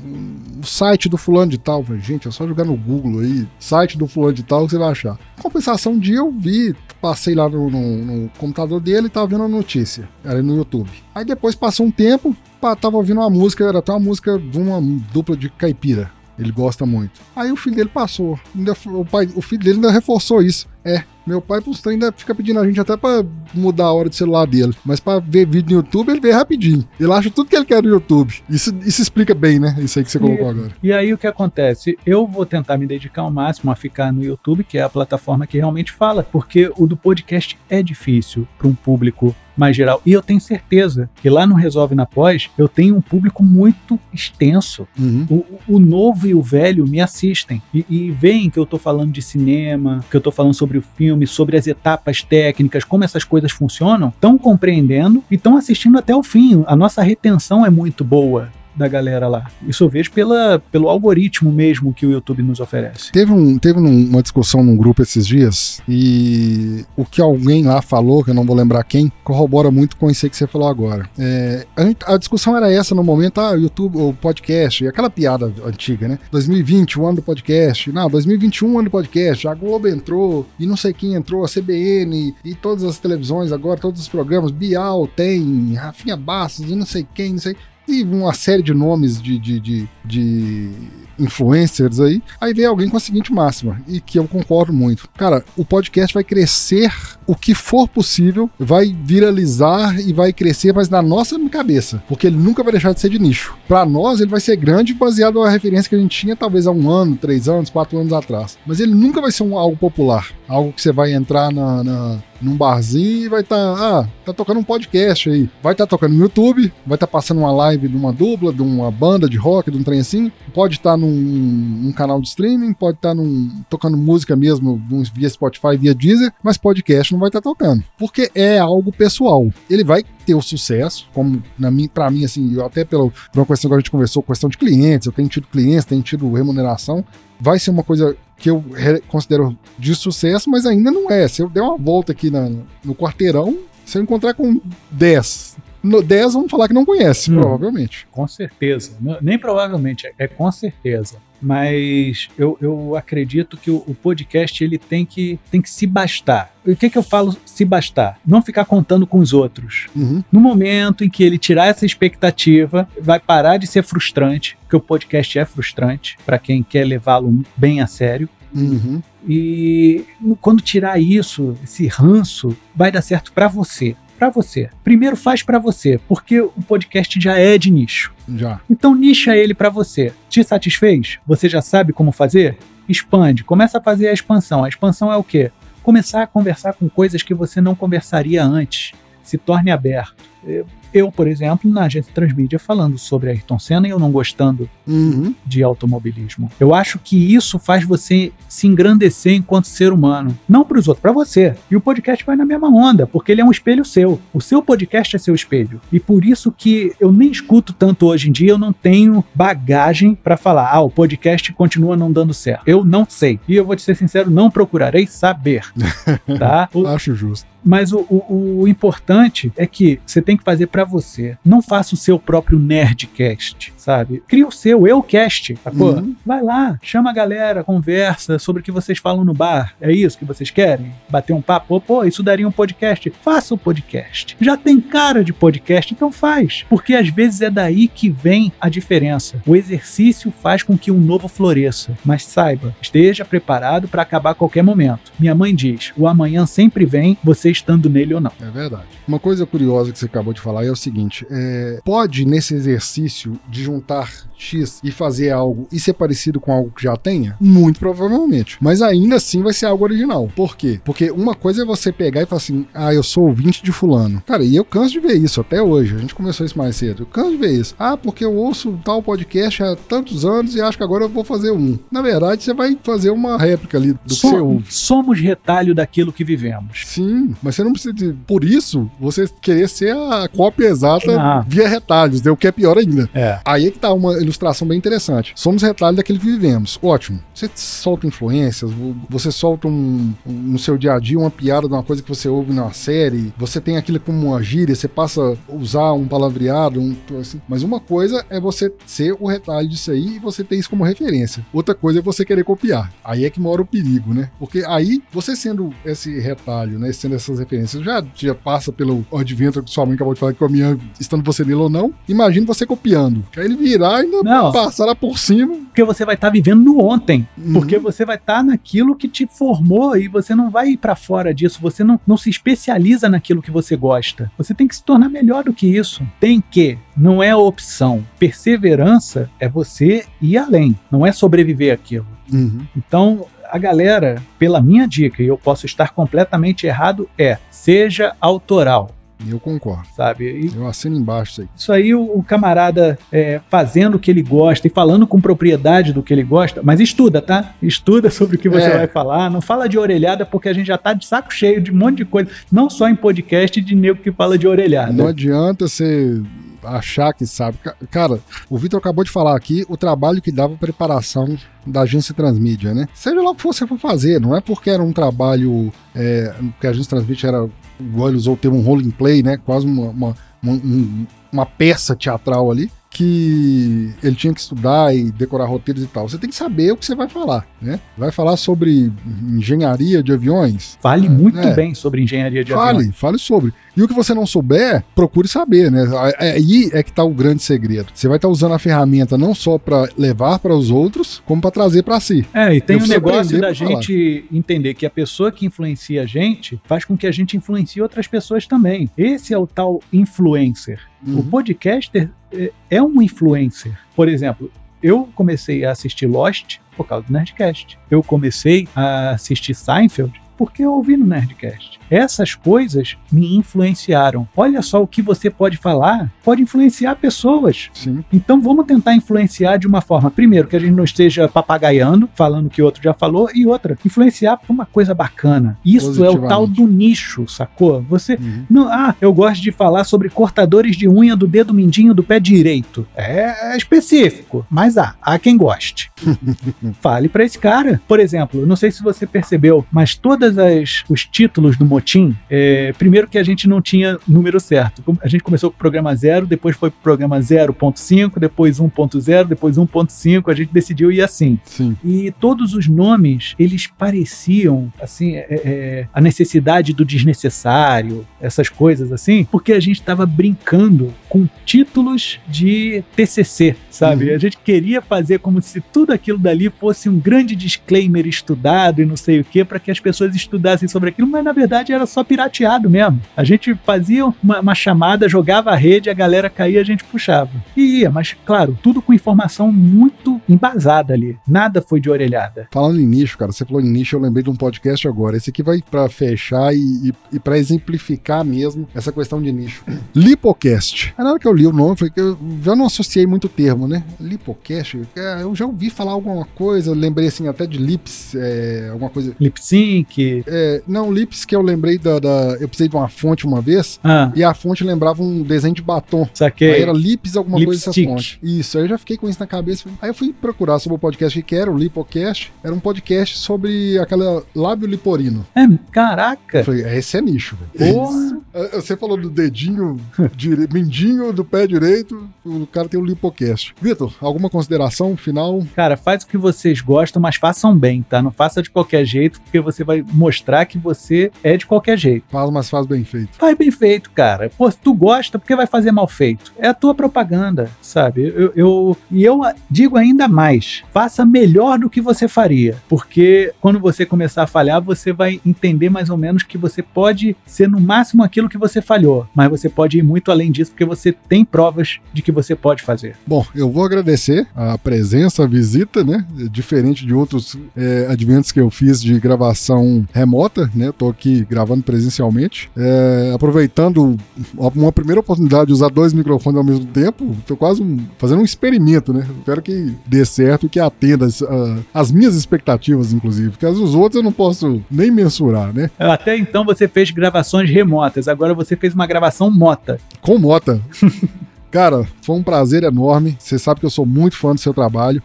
o site do fulano de tal. Gente, é só jogar no Google aí, site do fulano de tal que você vai achar. Compensação, um dia eu vi, passei lá no, no- no computador dele e tava vendo a notícia. Era no YouTube. Aí depois passou um tempo, pá, tava ouvindo uma música, era até uma música de uma dupla de caipira. Ele gosta muito. Aí o filho dele passou. Ainda, o, pai, o filho dele ainda reforçou isso. É, meu pai pros trem ainda fica pedindo a gente até pra mudar a hora de celular dele. Mas pra ver vídeo no YouTube, ele vê rapidinho. Ele acha tudo que ele quer no YouTube. Isso, isso explica bem, né? Isso aí que você colocou agora. E aí o que acontece? Eu vou tentar me dedicar ao máximo a ficar no YouTube, que é a plataforma que realmente fala, porque o do podcast é difícil para um público mais geral. E eu tenho certeza que lá no Resolve na Pós, eu tenho um público muito extenso. Uhum. O, o novo e o velho me assistem e, e veem que eu tô falando de cinema, que eu tô falando sobre o filme, sobre as etapas técnicas, como essas coisas funcionam, estão compreendendo e estão assistindo até o fim. A nossa retenção é muito boa. Da galera lá. Isso eu vejo pela, pelo algoritmo mesmo que o YouTube nos oferece. Teve, um, teve uma discussão num grupo esses dias e o que alguém lá falou, que eu não vou lembrar quem, corrobora muito com isso que você falou agora. É, a, a, discussão era essa no momento, ah, YouTube, o podcast, aquela piada antiga, né? 2020, o ano do podcast. Não, 2021, o ano do podcast. A Globo entrou e não sei quem entrou, a CBN e todas as televisões agora, todos os programas. Bial tem, Rafinha Bastos e não sei quem, não sei e uma série de nomes de, de, de, de influencers aí, aí vem alguém com a seguinte máxima, e que eu concordo muito. Cara, o podcast vai crescer o que for possível, vai viralizar e vai crescer, mas na nossa cabeça, porque ele nunca vai deixar de ser de nicho. Para nós, ele vai ser grande baseado na referência que a gente tinha talvez há um ano, três anos, quatro anos atrás. Mas ele nunca vai ser um, algo popular, algo que você vai entrar na, na num barzinho e vai estar, tá, ah, tá tocando um podcast aí. Vai estar tá tocando no YouTube, vai estar tá passando uma live de uma dupla, de uma banda de rock, de um trem assim. Pode estar tá num, canal de streaming, pode estar tá tocando música mesmo via Spotify, via Deezer, mas podcast não vai estar tá tocando. Porque é algo pessoal. Ele vai ter o sucesso, como na mim, para mim, assim, até pela, uma questão que a gente conversou, questão de clientes, eu tenho tido clientes, tenho tido remuneração, vai ser uma coisa que eu considero de sucesso, mas ainda não é. Se eu der uma volta aqui na, no quarteirão, se eu encontrar com 10, no 10 vão falar que não conhece, hum, provavelmente. Com certeza. Nem provavelmente, é, é com certeza mas eu, eu acredito que o, o, podcast ele tem que, tem que se bastar. o que, que eu falo se bastar? Não ficar contando com os outros. Uhum. No momento em que ele tirar essa expectativa, vai parar de ser frustrante, porque o podcast é frustrante para quem quer levá-lo bem a sério. Uhum. E quando tirar isso, esse ranço, vai dar certo para você para você. Primeiro faz para você, porque o podcast já é de nicho. Já. Então nicha ele para você. Te satisfez? Você já sabe como fazer? Expande, começa a fazer a expansão. A expansão é o quê? Começar a conversar com coisas que você não conversaria antes. Se torne aberto eu, por exemplo, na agência Transmídia falando sobre Ayrton Senna e eu não gostando uhum. de automobilismo. Eu acho que isso faz você se engrandecer enquanto ser humano. Não para os outros, para você. E o podcast vai na mesma onda, porque ele é um espelho seu. O seu podcast é seu espelho. E por isso que eu nem escuto tanto hoje em dia, eu não tenho bagagem para falar, ah, o podcast continua não dando certo. Eu não sei. E eu vou te ser sincero, não procurarei saber. tá? O... Acho justo. Mas o, o, o, importante é que você tem que fazer para você. Não faça o seu próprio Nerdcast, sabe? Cria o seu Eucast, sacou? Uhum. Vai lá, chama a galera, conversa sobre o que vocês falam no bar. É isso que vocês querem? Bater um papo? Pô, isso daria um podcast. Faça o podcast. Já tem cara de podcast, então faz. Porque às vezes é daí que vem a diferença. O exercício faz com que um novo floresça. Mas saiba, esteja preparado para acabar a qualquer momento. Minha mãe diz: o amanhã sempre vem, você estando nele ou não. É verdade. Uma coisa curiosa que você acabou de falar é o seguinte: é, pode, nesse exercício de juntar X e fazer algo e ser parecido com algo que já tenha? Muito provavelmente. Mas ainda assim vai ser algo original. Por quê? Porque uma coisa é você pegar e falar assim: ah, eu sou ouvinte de Fulano. Cara, e eu canso de ver isso até hoje. A gente começou isso mais cedo. Eu canso de ver isso. Ah, porque eu ouço tal podcast há tantos anos e acho que agora eu vou fazer um. Na verdade, você vai fazer uma réplica ali do Som, que você ouve. Somos retalho daquilo que vivemos. Sim, mas você não precisa de. Por isso, você querer ser a cópia exata ah. via retalhos, né? o que é pior ainda. É. Aí é que tá uma ilustração bem interessante. Somos retalho daquilo que vivemos. Ótimo. Você solta influências, você solta um, um, no seu dia a dia uma piada de uma coisa que você ouve numa série, você tem aquilo como uma gíria, você passa a usar um palavreado, um, assim. Mas uma coisa é você ser o retalho disso aí e você ter isso como referência. Outra coisa é você querer copiar. Aí é que mora o perigo, né? Porque aí, você sendo esse retalho, né? Sendo essas referências, já, já passa pelo advento que sua mãe acabou de falar que minha estando você nele ou não. Imagina você copiando. Que aí ele virar e ainda não. passar lá por cima. Porque você vai estar tá vivendo no ontem. Uhum. Porque você vai estar tá naquilo que te formou e você não vai ir para fora disso. Você não, não se especializa naquilo que você gosta. Você tem que se tornar melhor do que isso. Tem que. Não é opção. Perseverança é você ir além. Não é sobreviver aquilo. Uhum. Então, a galera, pela minha dica, e eu posso estar completamente errado, é seja autoral. Eu concordo. Sabe? E Eu assino embaixo isso aí. isso aí, o, o camarada é, fazendo o que ele gosta e falando com propriedade do que ele gosta, mas estuda, tá? Estuda sobre o que você É. vai falar. Não fala de orelhada, porque a gente já tá de saco cheio de um monte de coisa. Não só em podcast de nego que fala de orelhada. Não adianta você achar que sabe. Ca- Cara, o Vitor acabou de falar aqui o trabalho que dava preparação da agência Transmídia, né? Seja lá o que você for fazer, não é porque era um trabalho é, que a agência Transmídia era, igual ele usou o termo role in play, né? Quase uma, uma, uma, um- uma peça teatral ali. Que ele tinha que estudar e decorar roteiros e tal. Você tem que saber o que você vai falar, né? Vai falar sobre engenharia de aviões, Fale muito É. bem sobre engenharia de Fale, aviões. fale sobre. E o que você não souber, procure saber, né? Aí é que tá o grande segredo. Você vai estar usando a ferramenta não só para levar para os outros, como para trazer para si. É, e tem o preciso negócio da pra falar. gente entender que a pessoa que influencia a gente faz com que a gente influencie outras pessoas também. Esse é o tal influencer. O Uhum. podcaster é- é um influencer. Por exemplo, eu comecei a assistir Lost por causa do Nerdcast. Eu comecei a assistir Seinfeld porque eu ouvi no Nerdcast. Essas coisas me influenciaram. Olha só o que você pode falar, pode influenciar pessoas. Sim. Então vamos tentar influenciar de uma forma, primeiro, que a gente não esteja papagaiando, falando o que o outro já falou, e outra, influenciar por uma coisa bacana. Isso é o tal do nicho, sacou? Você Uhum. não, ah, eu gosto de falar sobre cortadores de unha do dedo mindinho do pé direito. É, é específico, mas há, há quem goste. Fale pra esse cara. Por exemplo, não sei se você percebeu, mas todas os títulos do motim, é, primeiro que a gente não tinha número certo. A gente começou com o programa 0, depois foi pro programa 0.5, depois 1.0, depois 1.5, a gente decidiu ir assim. Sim. E todos os nomes, eles pareciam, assim, é, é, a necessidade do desnecessário, essas coisas assim, porque a gente estava brincando com títulos de TCC, sabe? Uhum. A gente queria fazer como se tudo aquilo dali fosse um grande disclaimer estudado e não sei o que, para que as pessoas estudassem sobre aquilo, mas na verdade era só pirateado mesmo. A gente fazia uma, uma chamada, jogava a rede, a galera caía, a gente puxava. E ia, mas claro, tudo com informação muito embasada ali. Nada foi de orelhada. Falando em nicho, cara, você falou em nicho, eu lembrei de um podcast agora. Esse aqui vai pra fechar e, e, e para exemplificar mesmo essa questão de nicho. Lipocast. Na hora que eu li o nome, falei que eu já não associei muito o termo, né? Lipocast, é, eu já ouvi falar alguma coisa, lembrei assim até de lips, é, alguma coisa. Lip sync. É, não, lips que eu lembrei da, da- Eu precisei de uma fonte uma vez. Ah, E a fonte lembrava um desenho de batom. saquei. Aí era Lips, alguma coisa dessa Lipstick. fonte. Isso, aí eu já fiquei com isso na cabeça. Aí eu fui procurar sobre o podcast que era, o Lipocast. Era um podcast sobre aquela lábio liporino. É, caraca. Eu falei, esse é nicho, velho. É, Você falou do dedinho, dire... mindinho do pé direito, o cara tem o Lipocast. Vitor, alguma consideração final? Cara, faz o que vocês gostam, mas façam bem, tá? Não faça de qualquer jeito, porque você vai mostrar que você é de qualquer jeito. Faz, mas faz bem feito. Faz bem feito, cara. Pô, se tu gosta, por que vai fazer mal feito? É a tua propaganda, sabe? Eu, eu- e eu digo ainda mais: faça melhor do que você faria. Porque quando você começar a falhar, você vai entender mais ou menos que você pode ser no máximo aquilo que você falhou. Mas você pode ir muito além disso, porque você tem provas de que você pode fazer. Bom, eu vou agradecer a presença, a visita, né? Diferente de outros é, adventos que eu fiz de gravação remota, né? Eu tô aqui gravando presencialmente. É, aproveitando uma primeira oportunidade de usar dois microfones ao mesmo tempo, tô quase um- fazendo um experimento, né? Espero que dê certo e que atenda as, as minhas expectativas, inclusive. Porque as dos outros eu não posso nem mensurar, né? Até então você fez gravações remotas, agora você fez uma gravação mota. Com Mota. Cara, foi um prazer enorme. Você sabe que eu sou muito fã do seu trabalho.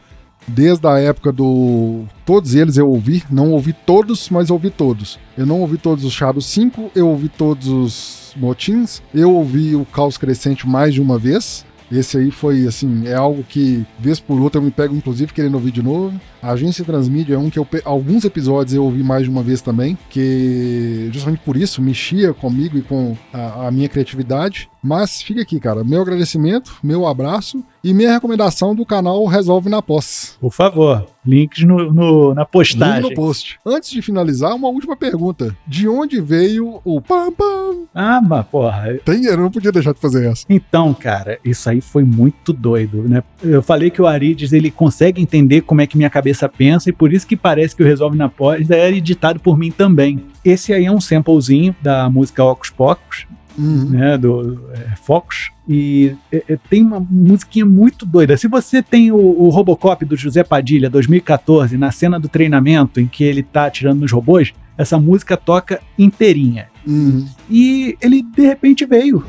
Desde a época do. Todos eles eu ouvi. Não ouvi todos, mas ouvi todos. Eu não ouvi todos os Shadow 5, eu ouvi todos os Motins. Eu ouvi o Caos Crescente mais de uma vez. Esse aí foi, assim, é algo que, vez por outra, eu me pego, inclusive, querendo ouvir de novo. A Agência Transmídia é um que eu, alguns episódios eu ouvi mais de uma vez também, que justamente por isso mexia comigo e com a, a minha criatividade. Mas fica aqui, cara, meu agradecimento, meu abraço e minha recomendação do canal Resolve na Pós. Por favor, links no, no- na Link postagem. no post. Antes de finalizar, uma última pergunta. De onde veio o pam pam? Ah, mas porra. Tem, eu não podia deixar de fazer essa. Então, cara, isso aí foi muito doido, né? Eu falei que o Arides, ele consegue entender como é que minha cabeça pensa e por isso que parece que o Resolve na Pós é editado por mim também. Esse aí é um samplezinho da música Ocus Pocos. uhum. né, do é, Focus. E é, é, tem uma musiquinha muito doida. Se você tem o, o, Robocop do José Padilha, 2014, na cena do treinamento em que ele tá atirando nos robôs, essa música toca inteirinha. Uhum. E ele de repente veio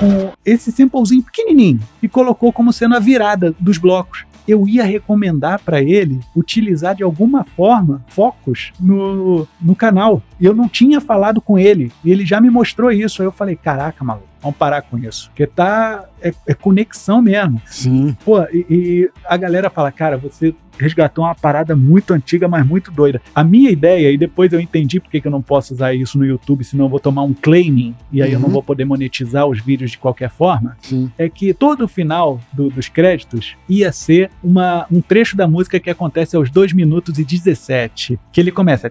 com esse samplezinho pequenininho e colocou como sendo a virada dos blocos eu ia recomendar para ele utilizar de alguma forma focos no, no canal. Eu não tinha falado com ele. E ele já me mostrou isso. Aí eu falei: caraca, maluco, vamos parar com isso. Porque tá. É, é conexão mesmo. Sim. Pô, e, e a galera fala: cara, você resgatou uma parada muito antiga, mas muito doida. A minha ideia, e depois eu entendi porque que eu não posso usar isso no YouTube, senão eu vou tomar um claiming e aí uhum. eu não uhum. vou poder monetizar os vídeos de qualquer forma, Sim. é que todo o final do, dos créditos ia ser uma, um trecho da música que acontece aos 2 minutos e 17, que ele começa...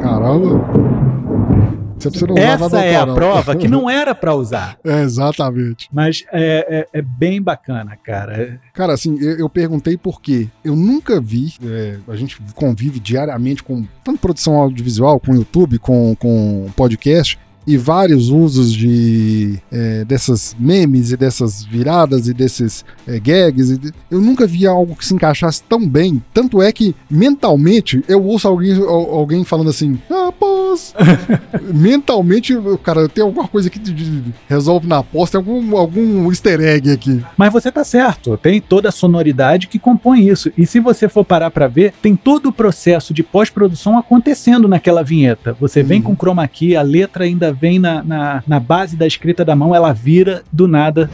Caramba! Essa é a prova que não era para usar. É, exatamente. Mas é, é, é, bem bacana, cara. Cara, assim, eu, eu perguntei por quê. Eu nunca vi, é, a gente convive diariamente com tanto produção audiovisual, com YouTube, com, com podcast, e vários usos de é, dessas memes e dessas viradas e desses é, gags. Eu nunca vi algo que se encaixasse tão bem. Tanto é que mentalmente eu ouço alguém, alguém falando assim, ah, pós. mentalmente, cara, tem alguma coisa que resolve na pós, tem algum, algum easter egg aqui. Mas você tá certo, tem toda a sonoridade que compõe isso. E se você for parar para ver, tem todo o processo de pós-produção acontecendo naquela vinheta. Você vem uhum. com chroma key, a letra ainda vem na, na, na base da escrita da mão, ela vira do nada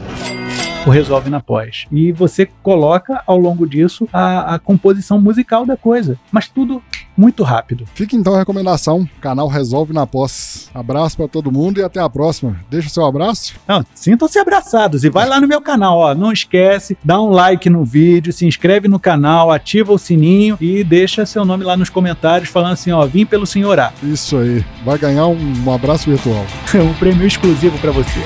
o resolve na pós. E você coloca ao longo disso a, a composição musical da coisa. Mas tudo muito rápido. Fica então a recomendação: canal Resolve na Pós. Abraço para todo mundo e até a próxima. Deixa o seu abraço. sintam-se abraçados e vai lá no meu canal, ó. Não esquece, dá um like no vídeo, se inscreve no canal, ativa o sininho e deixa seu nome lá nos comentários falando assim, ó, vim pelo senhor A. Isso aí. Vai ganhar um, um abraço virtual. um prêmio exclusivo para você.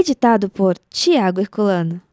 Editado por Tiago Herculano.